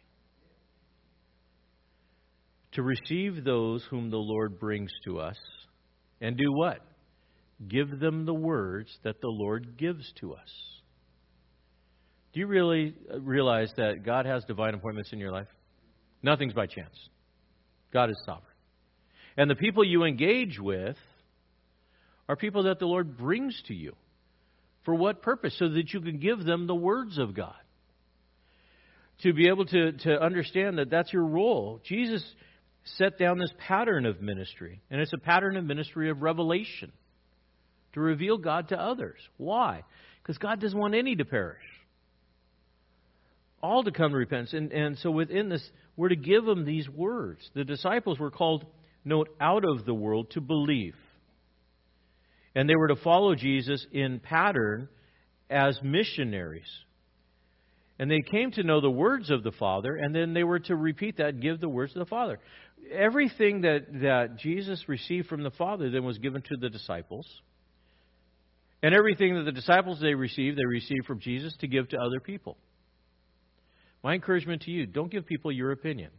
To receive those whom the Lord brings to us and do what? Give them the words that the Lord gives to us. Do you really uh, realize that God has divine appointments in your life? Nothing's by chance. God is sovereign. And the people you engage with are people that the Lord brings to you. For what purpose? So that you can give them the words of God. To be able to, to understand that that's your role. Jesus set down this pattern of ministry, and it's a pattern of ministry of revelation to reveal God to others. Why? Because God doesn't want any to perish all to come to repentance. And, and so within this, we're to give them these words. The disciples were called, note, out of the world to believe. And they were to follow Jesus in pattern as missionaries. And they came to know the words of the Father, and then they were to repeat that and give the words of the Father. Everything that, that Jesus received from the Father then was given to the disciples. And everything that the disciples they received, they received from Jesus to give to other people. My encouragement to you don't give people your opinion.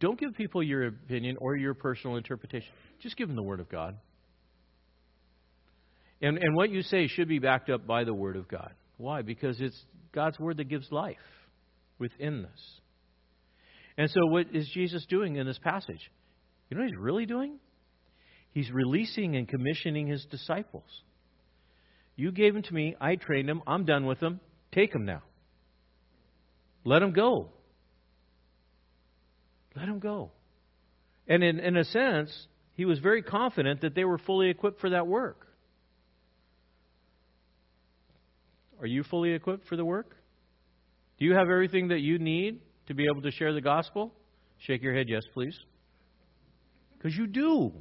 Don't give people your opinion or your personal interpretation. Just give them the Word of God. And, and what you say should be backed up by the Word of God. Why? Because it's God's Word that gives life within this. And so, what is Jesus doing in this passage? You know what he's really doing? He's releasing and commissioning his disciples. You gave them to me. I trained them. I'm done with them. Take them now. Let them go. Let them go. And in, in a sense, he was very confident that they were fully equipped for that work. Are you fully equipped for the work? Do you have everything that you need to be able to share the gospel? Shake your head, yes, please. Because you do.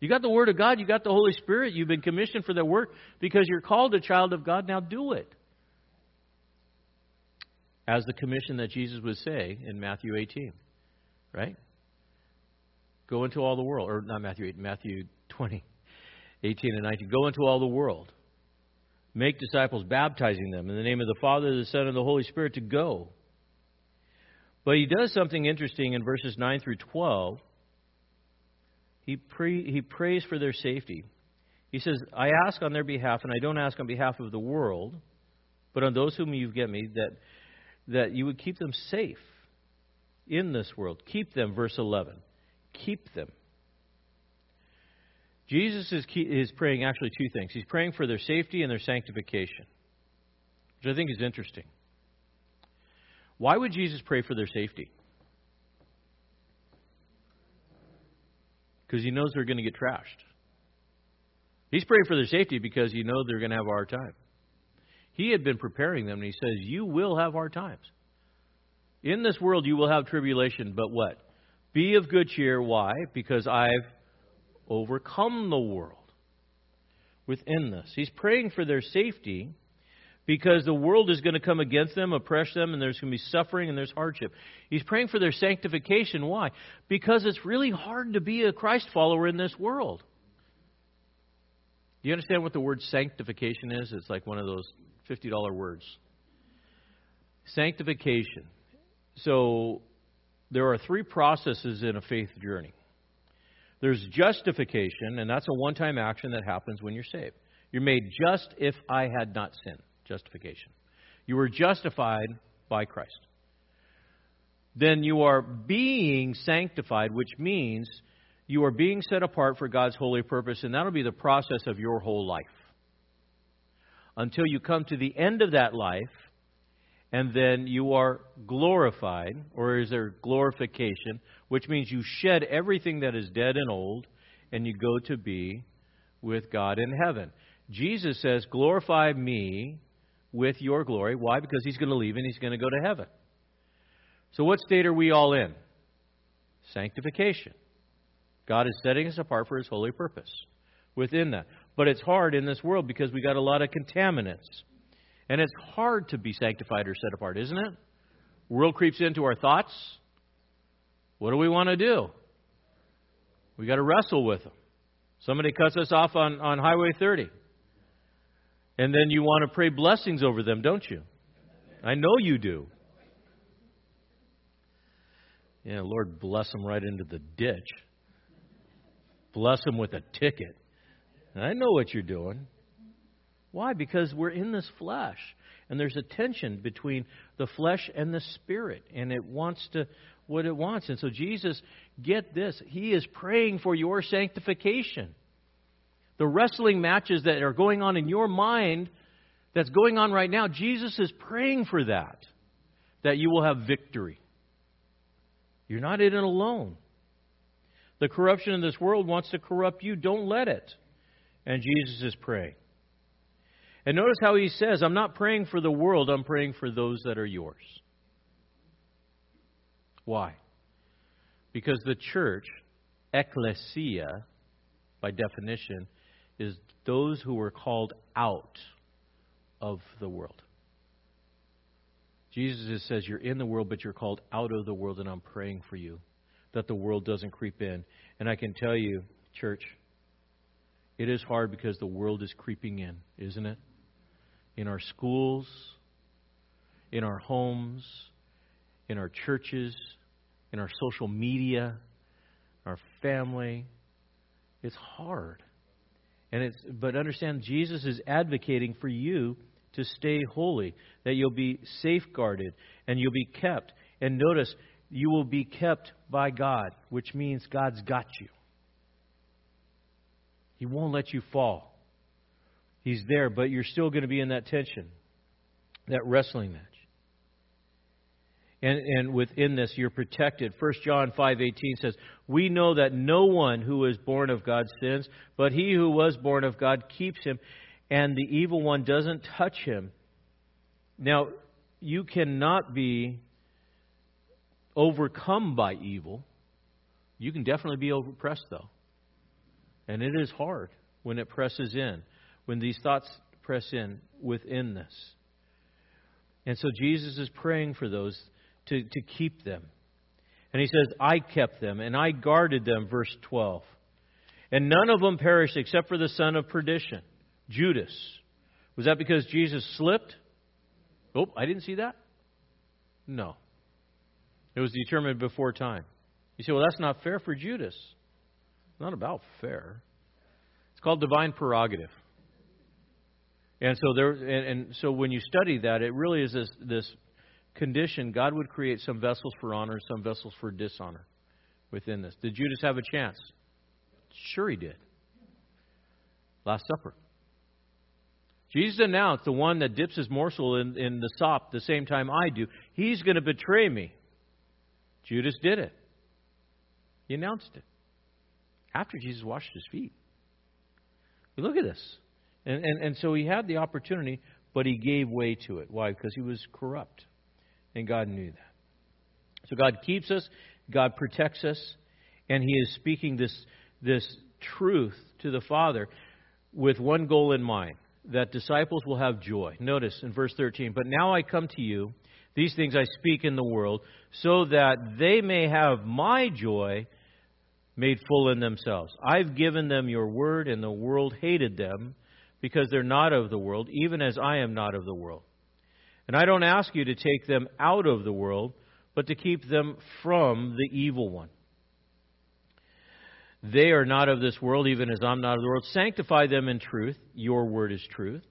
You got the Word of God, you got the Holy Spirit, you've been commissioned for that work because you're called a child of God. Now do it as the commission that Jesus would say in Matthew 18, right? Go into all the world, or not Matthew 8, Matthew 20, 18 and 19. Go into all the world. Make disciples, baptizing them in the name of the Father, the Son, and the Holy Spirit to go. But he does something interesting in verses 9 through 12. He, pre, he prays for their safety. He says, I ask on their behalf, and I don't ask on behalf of the world, but on those whom you've given me, that that you would keep them safe in this world. Keep them, verse 11. Keep them. Jesus is, is praying actually two things. He's praying for their safety and their sanctification, which I think is interesting. Why would Jesus pray for their safety? Because he knows they're going to get trashed. He's praying for their safety because he knows they're going to have a hard time. He had been preparing them, and he says, You will have hard times. In this world you will have tribulation, but what? Be of good cheer. Why? Because I've overcome the world within this. He's praying for their safety because the world is going to come against them, oppress them, and there's going to be suffering and there's hardship. He's praying for their sanctification. Why? Because it's really hard to be a Christ follower in this world. Do you understand what the word sanctification is? It's like one of those $50 words. Sanctification. So there are three processes in a faith journey. There's justification, and that's a one time action that happens when you're saved. You're made just if I had not sinned. Justification. You were justified by Christ. Then you are being sanctified, which means you are being set apart for God's holy purpose, and that'll be the process of your whole life. Until you come to the end of that life, and then you are glorified, or is there glorification, which means you shed everything that is dead and old, and you go to be with God in heaven. Jesus says, Glorify me with your glory. Why? Because he's going to leave and he's going to go to heaven. So, what state are we all in? Sanctification. God is setting us apart for his holy purpose within that. But it's hard in this world because we got a lot of contaminants. And it's hard to be sanctified or set apart, isn't it? World creeps into our thoughts. What do we want to do? We got to wrestle with them. Somebody cuts us off on, on Highway 30. And then you want to pray blessings over them, don't you? I know you do. Yeah, Lord, bless them right into the ditch. Bless them with a ticket. I know what you're doing. Why? Because we're in this flesh. And there's a tension between the flesh and the spirit. And it wants to what it wants. And so Jesus, get this, He is praying for your sanctification. The wrestling matches that are going on in your mind, that's going on right now, Jesus is praying for that, that you will have victory. You're not in it alone. The corruption in this world wants to corrupt you. Don't let it. And Jesus is praying. And notice how he says, I'm not praying for the world, I'm praying for those that are yours. Why? Because the church, ecclesia, by definition, is those who were called out of the world. Jesus says, You're in the world, but you're called out of the world, and I'm praying for you that the world doesn't creep in. And I can tell you, church, it is hard because the world is creeping in, isn't it? In our schools, in our homes, in our churches, in our social media, our family. It's hard. And it's but understand Jesus is advocating for you to stay holy, that you'll be safeguarded and you'll be kept. And notice, you will be kept by God, which means God's got you. He won't let you fall. He's there, but you're still going to be in that tension, that wrestling match. And, and within this, you're protected. 1 John 5.18 says, We know that no one who is born of God sins, but he who was born of God keeps him, and the evil one doesn't touch him. Now, you cannot be overcome by evil. You can definitely be oppressed, though. And it is hard when it presses in, when these thoughts press in within this. And so Jesus is praying for those to, to keep them. And he says, I kept them and I guarded them, verse 12. And none of them perished except for the son of perdition, Judas. Was that because Jesus slipped? Oh, I didn't see that? No. It was determined before time. You say, well, that's not fair for Judas. It's not about fair. It's called divine prerogative. And so there, and, and so when you study that, it really is this, this condition, God would create some vessels for honor, some vessels for dishonor within this. Did Judas have a chance? Sure, he did. Last Supper. Jesus announced the one that dips his morsel in, in the sop the same time I do, he's going to betray me. Judas did it. He announced it after Jesus washed his feet. look at this. And, and, and so he had the opportunity, but he gave way to it. Why? Because he was corrupt. And God knew that. So God keeps us, God protects us, and he is speaking this, this truth to the Father with one goal in mind that disciples will have joy. Notice in verse 13, but now I come to you, these things I speak in the world, so that they may have my joy made full in themselves. I've given them your word, and the world hated them because they're not of the world, even as I am not of the world. And I don't ask you to take them out of the world, but to keep them from the evil one. They are not of this world, even as I'm not of the world. Sanctify them in truth. Your word is truth.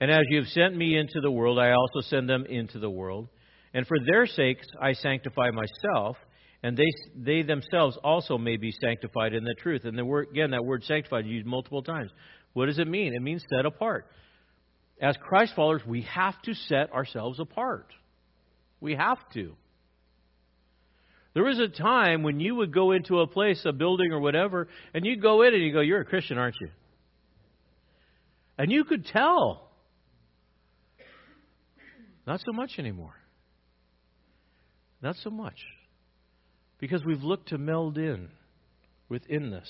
And as you have sent me into the world, I also send them into the world. And for their sakes I sanctify myself, and they, they themselves also may be sanctified in the truth. And the word, again, that word sanctified used multiple times. What does it mean? It means set apart. As Christ followers, we have to set ourselves apart. We have to. There was a time when you would go into a place, a building or whatever, and you'd go in and you go, You're a Christian, aren't you? And you could tell. Not so much anymore. Not so much. Because we've looked to meld in within this.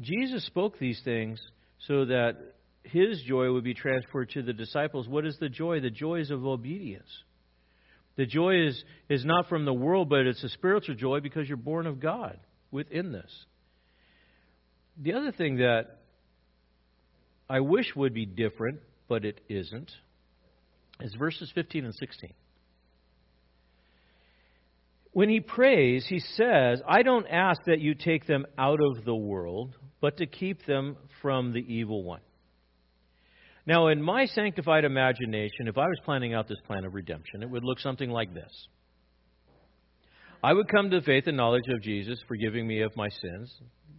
Jesus spoke these things so that his joy would be transferred to the disciples. What is the joy? The joy is of obedience. The joy is, is not from the world, but it's a spiritual joy because you're born of God within this. The other thing that I wish would be different, but it isn't, is verses 15 and 16. When he prays, he says, I don't ask that you take them out of the world, but to keep them from the evil one. Now, in my sanctified imagination, if I was planning out this plan of redemption, it would look something like this. I would come to the faith and knowledge of Jesus, forgiving me of my sins.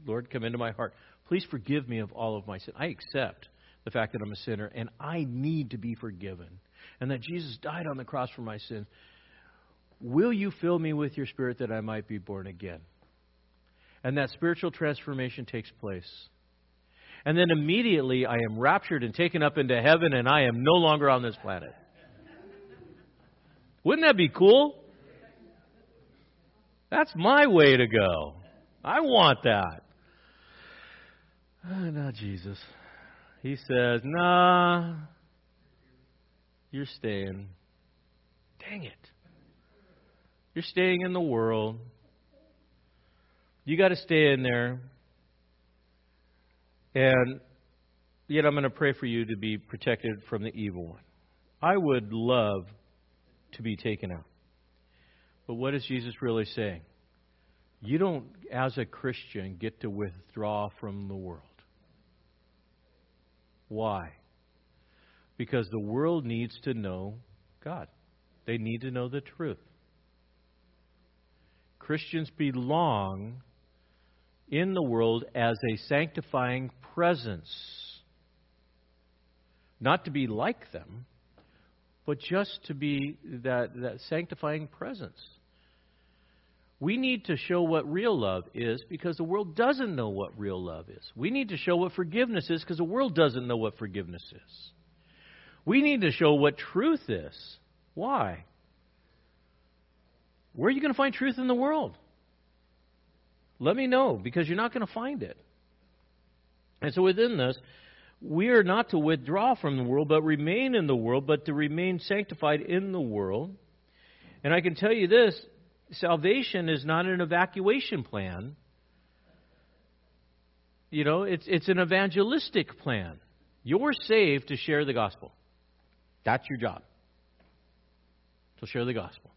Lord, come into my heart. Please forgive me of all of my sins. I accept the fact that I'm a sinner and I need to be forgiven, and that Jesus died on the cross for my sins. Will you fill me with your spirit that I might be born again? And that spiritual transformation takes place and then immediately I am raptured and taken up into heaven, and I am no longer on this planet. Wouldn't that be cool? That's my way to go. I want that. Ah, oh, not Jesus. He says, Nah, you're staying. Dang it. You're staying in the world. You got to stay in there. And yet I'm going to pray for you to be protected from the evil one. I would love to be taken out. But what is Jesus really saying? You don't, as a Christian, get to withdraw from the world. Why? Because the world needs to know God. They need to know the truth. Christians belong in the world as a sanctifying presence. Not to be like them, but just to be that, that sanctifying presence. We need to show what real love is because the world doesn't know what real love is. We need to show what forgiveness is because the world doesn't know what forgiveness is. We need to show what truth is. Why? Where are you going to find truth in the world? Let me know because you're not going to find it. And so within this, we are not to withdraw from the world, but remain in the world, but to remain sanctified in the world. And I can tell you this salvation is not an evacuation plan. You know, it's, it's an evangelistic plan. You're saved to share the gospel. That's your job. To share the gospel.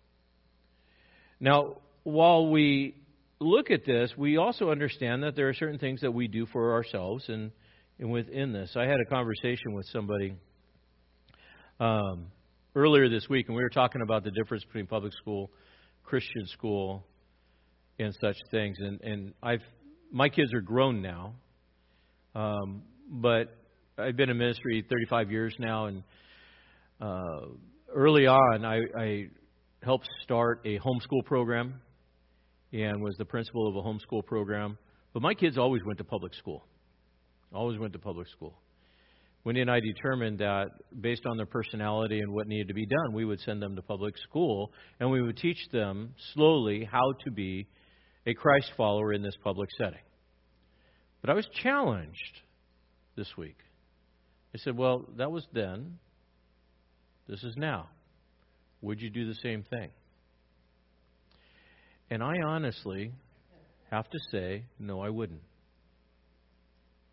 Now, while we look at this, we also understand that there are certain things that we do for ourselves, and, and within this, I had a conversation with somebody um, earlier this week, and we were talking about the difference between public school, Christian school, and such things. And and I've my kids are grown now, um, but I've been in ministry 35 years now, and uh, early on, I, I helped start a homeschool program and was the principal of a homeschool program. But my kids always went to public school. Always went to public school. Wendy and I determined that based on their personality and what needed to be done, we would send them to public school and we would teach them slowly how to be a Christ follower in this public setting. But I was challenged this week. I said, Well, that was then. This is now. Would you do the same thing? And I honestly have to say, no, I wouldn't.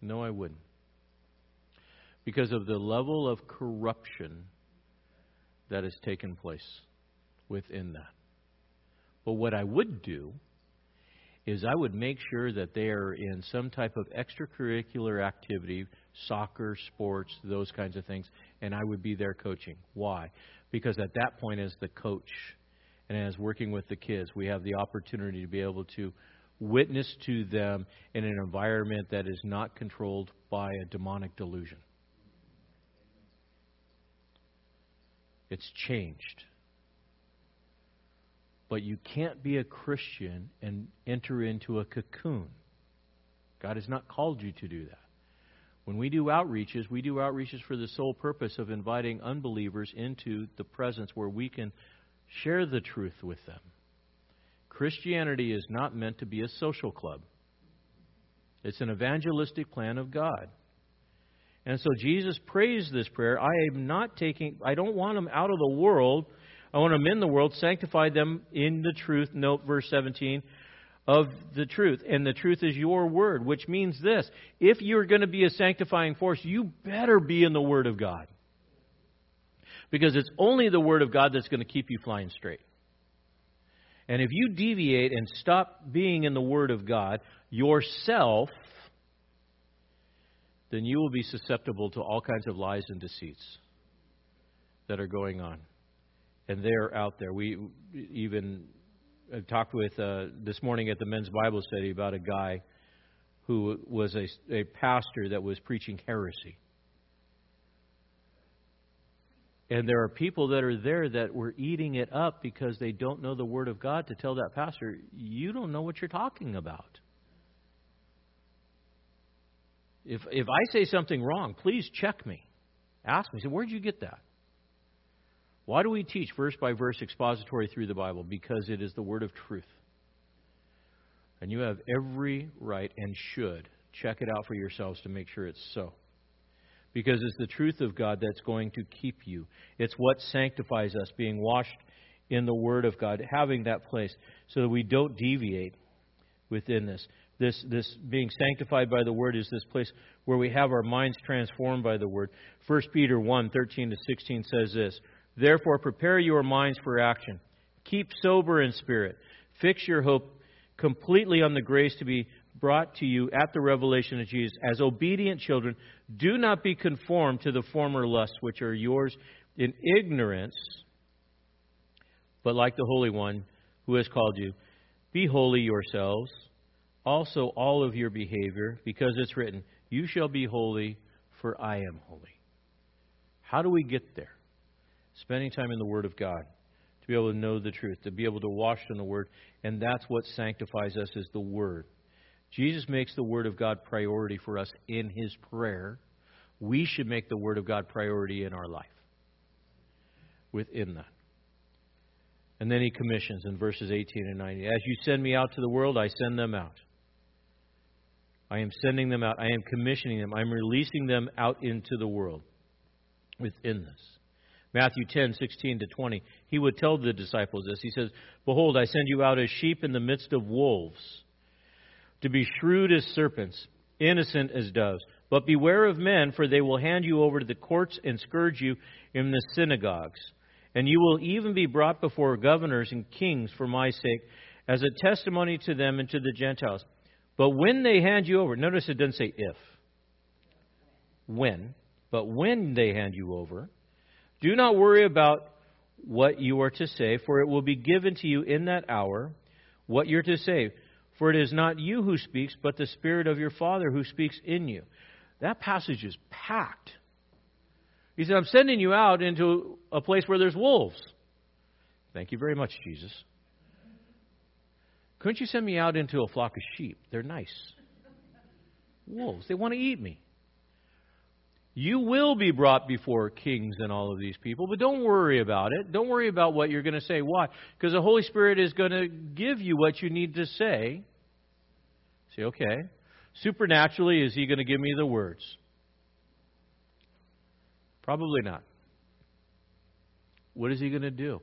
No, I wouldn't. Because of the level of corruption that has taken place within that. But what I would do is I would make sure that they are in some type of extracurricular activity, soccer, sports, those kinds of things, and I would be there coaching. Why? Because at that point, as the coach and as working with the kids, we have the opportunity to be able to witness to them in an environment that is not controlled by a demonic delusion. It's changed. But you can't be a Christian and enter into a cocoon. God has not called you to do that. When we do outreaches, we do outreaches for the sole purpose of inviting unbelievers into the presence where we can share the truth with them. Christianity is not meant to be a social club. It's an evangelistic plan of God. And so Jesus prays this prayer. I am not taking I don't want them out of the world I want to in the world, sanctify them in the truth. Note verse 17 of the truth. And the truth is your word, which means this if you're going to be a sanctifying force, you better be in the Word of God. Because it's only the Word of God that's going to keep you flying straight. And if you deviate and stop being in the Word of God yourself, then you will be susceptible to all kinds of lies and deceits that are going on and they're out there. We even talked with uh, this morning at the men's Bible study about a guy who was a, a pastor that was preaching heresy. And there are people that are there that were eating it up because they don't know the Word of God to tell that pastor, you don't know what you're talking about. If, if I say something wrong, please check me. Ask me. Say, where'd you get that? Why do we teach verse by verse expository through the Bible? Because it is the word of truth. And you have every right and should check it out for yourselves to make sure it's so. Because it's the truth of God that's going to keep you. It's what sanctifies us, being washed in the Word of God, having that place so that we don't deviate within this. This, this being sanctified by the Word is this place where we have our minds transformed by the Word. 1 Peter 1 13 to 16 says this Therefore, prepare your minds for action. Keep sober in spirit. Fix your hope completely on the grace to be brought to you at the revelation of Jesus. As obedient children, do not be conformed to the former lusts which are yours in ignorance, but like the Holy One who has called you, be holy yourselves, also all of your behavior, because it's written, You shall be holy, for I am holy. How do we get there? Spending time in the Word of God, to be able to know the truth, to be able to wash in the Word, and that's what sanctifies us is the Word. Jesus makes the Word of God priority for us in His prayer. We should make the Word of God priority in our life within that. And then he commissions in verses 18 and 19. As you send me out to the world, I send them out. I am sending them out. I am commissioning them. I'm releasing them out into the world within this. Matthew 10, 16 to 20. He would tell the disciples this. He says, Behold, I send you out as sheep in the midst of wolves, to be shrewd as serpents, innocent as doves. But beware of men, for they will hand you over to the courts and scourge you in the synagogues. And you will even be brought before governors and kings for my sake, as a testimony to them and to the Gentiles. But when they hand you over, notice it doesn't say if. When. But when they hand you over, Do not worry about what you are to say, for it will be given to you in that hour what you're to say. For it is not you who speaks, but the Spirit of your Father who speaks in you. That passage is packed. He said, I'm sending you out into a place where there's wolves. Thank you very much, Jesus. Couldn't you send me out into a flock of sheep? They're nice. Wolves, they want to eat me. You will be brought before kings and all of these people, but don't worry about it. Don't worry about what you're going to say. Why? Because the Holy Spirit is going to give you what you need to say. Say, okay. Supernaturally, is He going to give me the words? Probably not. What is He going to do?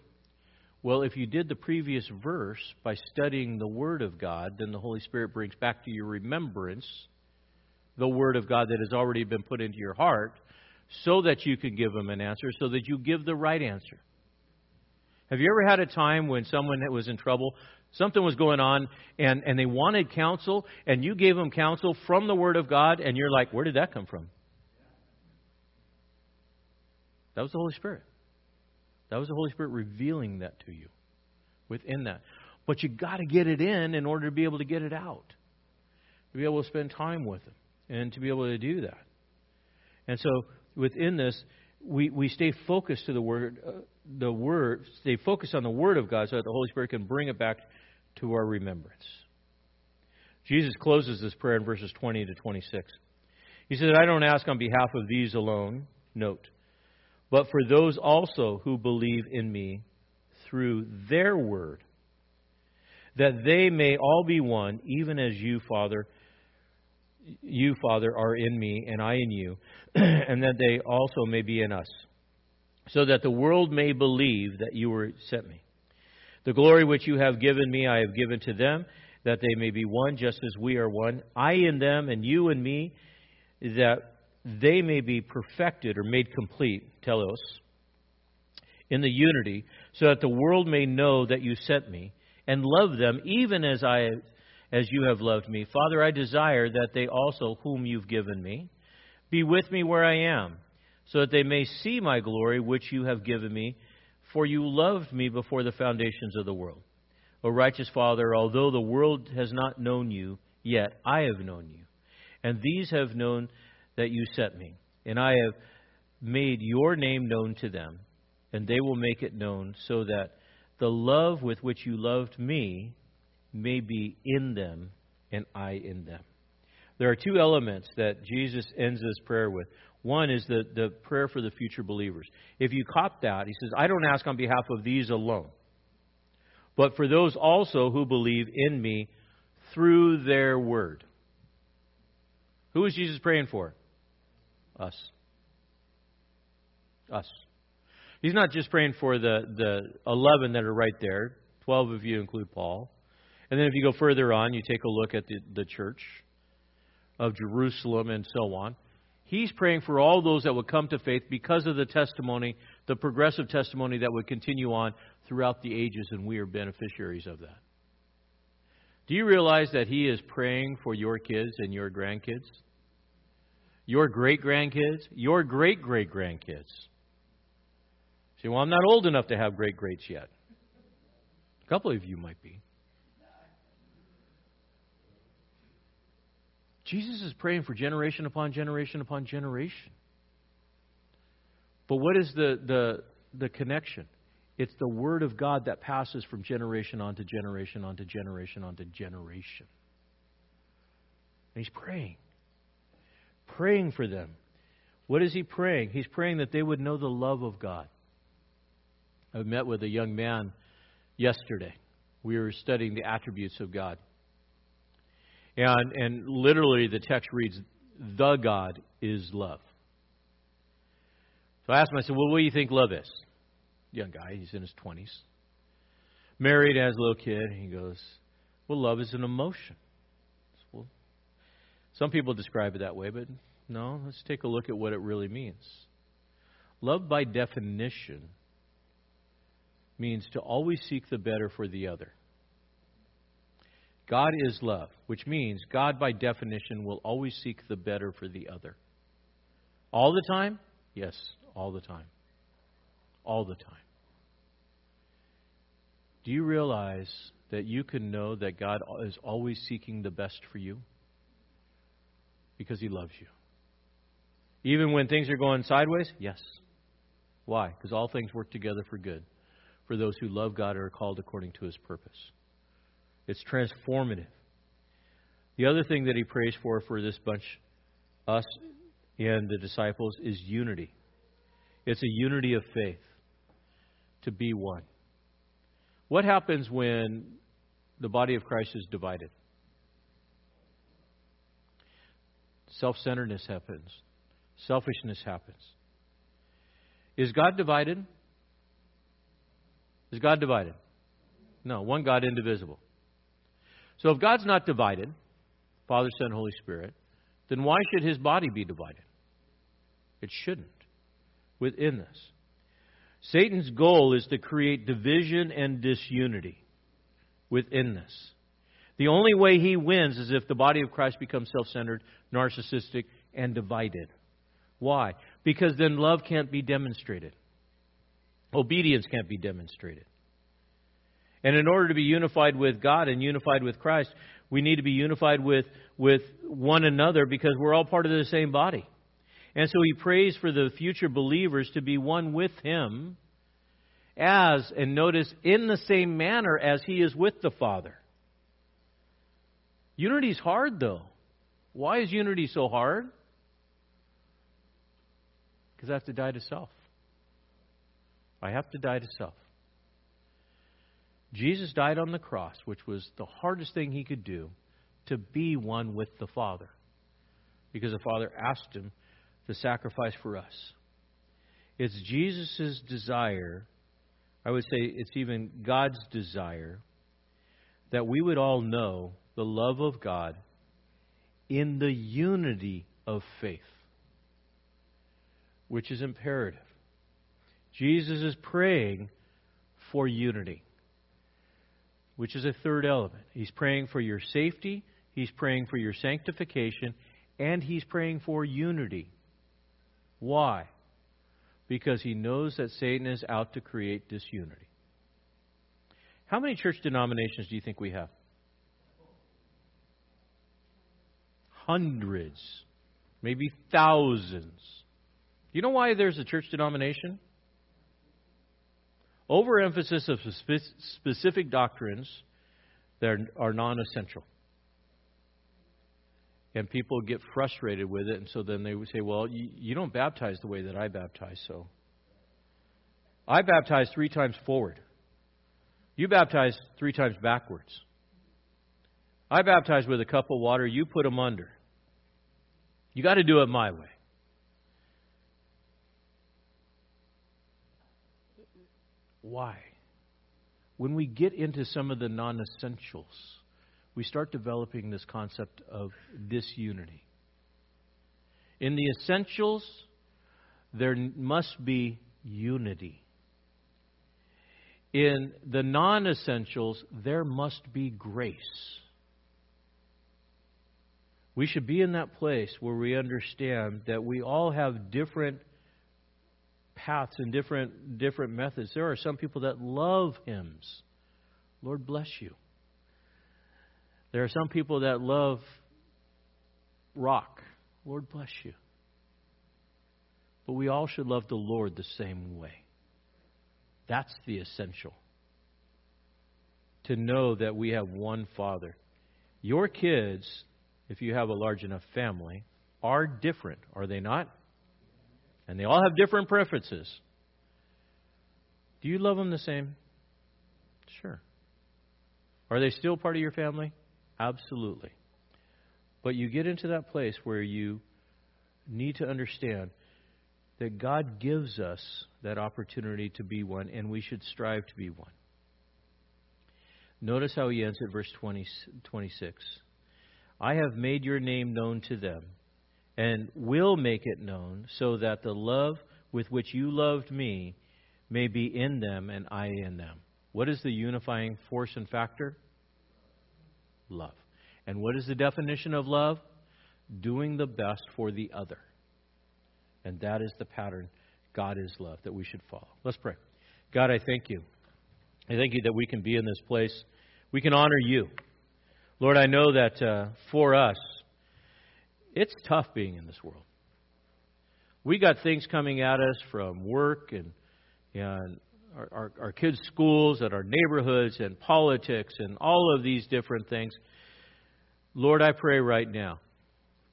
Well, if you did the previous verse by studying the Word of God, then the Holy Spirit brings back to your remembrance the Word of God that has already been put into your heart so that you can give them an answer, so that you give the right answer. Have you ever had a time when someone that was in trouble, something was going on, and, and they wanted counsel, and you gave them counsel from the Word of God, and you're like, where did that come from? That was the Holy Spirit. That was the Holy Spirit revealing that to you within that. But you got to get it in in order to be able to get it out. To be able to spend time with Him and to be able to do that. And so within this, we, we stay focused to the word, uh, the word, stay focused on the word of God, so that the Holy Spirit can bring it back to our remembrance. Jesus closes this prayer in verses 20 to 26. He says, "I don't ask on behalf of these alone. Note, but for those also who believe in me through their word, that they may all be one, even as you, Father." You, Father, are in me, and I in you, <clears throat> and that they also may be in us, so that the world may believe that you were sent me. The glory which you have given me, I have given to them, that they may be one, just as we are one, I in them, and you in me, that they may be perfected or made complete, telos, in the unity, so that the world may know that you sent me, and love them even as I as you have loved me. Father, I desire that they also, whom you've given me, be with me where I am, so that they may see my glory which you have given me, for you loved me before the foundations of the world. O righteous Father, although the world has not known you, yet I have known you. And these have known that you sent me. And I have made your name known to them, and they will make it known, so that the love with which you loved me may be in them and I in them. There are two elements that Jesus ends this prayer with. One is the, the prayer for the future believers. If you caught that, he says, I don't ask on behalf of these alone, but for those also who believe in me through their word. Who is Jesus praying for? Us. Us. He's not just praying for the, the 11 that are right there. 12 of you include Paul. And then if you go further on, you take a look at the, the church of Jerusalem and so on. He's praying for all those that would come to faith because of the testimony, the progressive testimony that would continue on throughout the ages, and we are beneficiaries of that. Do you realize that He is praying for your kids and your grandkids? Your great grandkids? Your great great grandkids? See, well, I'm not old enough to have great greats yet. A couple of you might be. Jesus is praying for generation upon generation upon generation. But what is the, the, the connection? It's the Word of God that passes from generation onto generation onto generation onto generation. And he's praying. Praying for them. What is he praying? He's praying that they would know the love of God. I met with a young man yesterday. We were studying the attributes of God. And, and literally, the text reads, The God is love. So I asked him, I said, Well, what do you think love is? Young guy, he's in his 20s. Married, has a little kid. He goes, Well, love is an emotion. Well, some people describe it that way, but no, let's take a look at what it really means. Love, by definition, means to always seek the better for the other. God is love, which means God, by definition, will always seek the better for the other. All the time? Yes, all the time. all the time. Do you realize that you can know that God is always seeking the best for you? Because He loves you. Even when things are going sideways? Yes. Why? Because all things work together for good for those who love God and are called according to His purpose. It's transformative. The other thing that He prays for for this bunch, us and the disciples, is unity. It's a unity of faith to be one. What happens when the body of Christ is divided? Self centeredness happens, selfishness happens. Is God divided? Is God divided? No, one God indivisible. So if God's not divided, Father, Son, Holy Spirit, then why should his body be divided? It shouldn't within this. Satan's goal is to create division and disunity within this. The only way he wins is if the body of Christ becomes self centered, narcissistic, and divided. Why? Because then love can't be demonstrated, obedience can't be demonstrated. And in order to be unified with God and unified with Christ, we need to be unified with, with one another because we're all part of the same body. And so he prays for the future believers to be one with him as, and notice, in the same manner as he is with the Father. Unity is hard, though. Why is unity so hard? Because I have to die to self. I have to die to self. Jesus died on the cross, which was the hardest thing he could do, to be one with the Father. Because the Father asked him to sacrifice for us. It's Jesus' desire, I would say it's even God's desire, that we would all know the love of God in the unity of faith, which is imperative. Jesus is praying for unity, which is a third element. He's praying for your safety, he's praying for your sanctification, and he's praying for unity. Why? Because he knows that Satan is out to create disunity. How many church denominations do you think we have? Hundreds, maybe thousands. You know why there's a church denomination? Overemphasis of specific doctrines that are non essential and people get frustrated with it, and so then they would say, "Well, you, you don't baptize the way that I baptize, so." I baptize three times forward. You baptize three times backwards. I baptize with a cup of water. You put them under. You got to do it my way. Why? When we get into some of the non essentials, we start developing this concept of disunity. In the essentials, there must be unity. In the non essentials, there must be grace. We should be in that place where we understand that we all have different paths and different different methods. There are some people that love hymns. Lord bless you. There are some people that love rock. Lord bless you. But we all should love the Lord the same way. That's the essential. To know that we have one Father. Your kids, if you have a large enough family, are different, are they not? And they all have different preferences. Do you love them the same? Sure. Are they still part of your family? Absolutely. But you get into that place where you need to understand that God gives us that opportunity to be one, and we should strive to be one. Notice how he ends at verse 20, 26. I have made your name known to them, and will make it known, so that the love with which you loved me may be in them and I in them. What is the unifying force and factor? love. And what is the definition of love? Doing the best for the other. And that is the pattern God is love that we should follow. Let's pray. God, I thank you. I thank you that we can be in this place. We can honor you. Lord, I know that uh, for us, it's tough being in this world. We got things coming at us from work and, and our, our, our kids' schools and our neighborhoods and politics and all of these different things. Lord, I pray right now,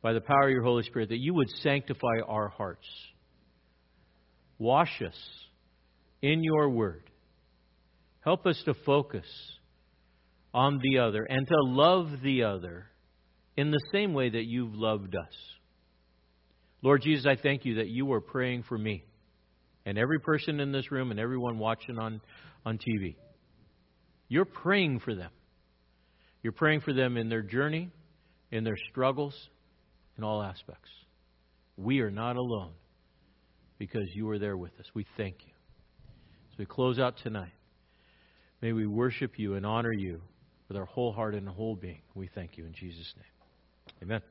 by the power of your Holy Spirit, that you would sanctify our hearts. Wash us in your word. Help us to focus on the other and to love the other in the same way that you've loved us. Lord Jesus, I thank you that you are praying for me and every person in this room and everyone watching on, on TV. You're praying for them. You're praying for them in their journey, in their struggles, in all aspects. We are not alone because you are there with us. We thank you. As we close out tonight, may we worship you and honor you with our whole heart and whole being. We thank you in Jesus' name. Amen.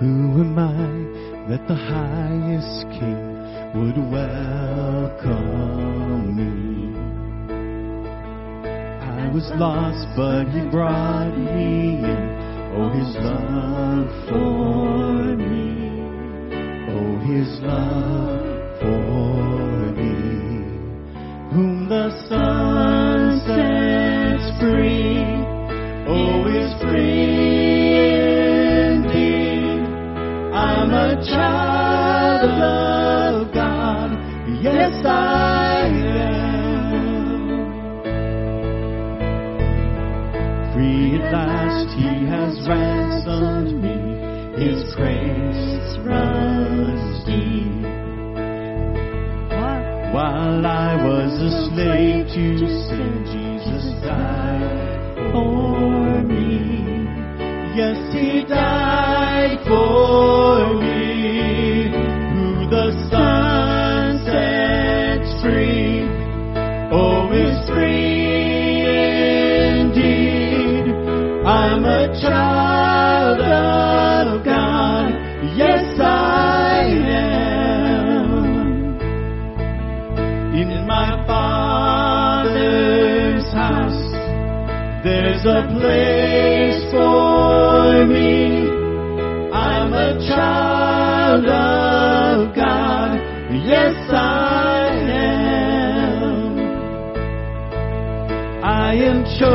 Who am I that the highest king would welcome me? I was lost, but he brought me in. Oh, his love for me. Oh, his love for me. He has ransomed me. His grace runs While I was a slave to sin, Jesus died for me. Yes, He died for me.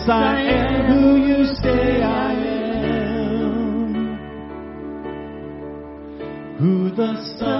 Yes, I am who you say I am. Who the Son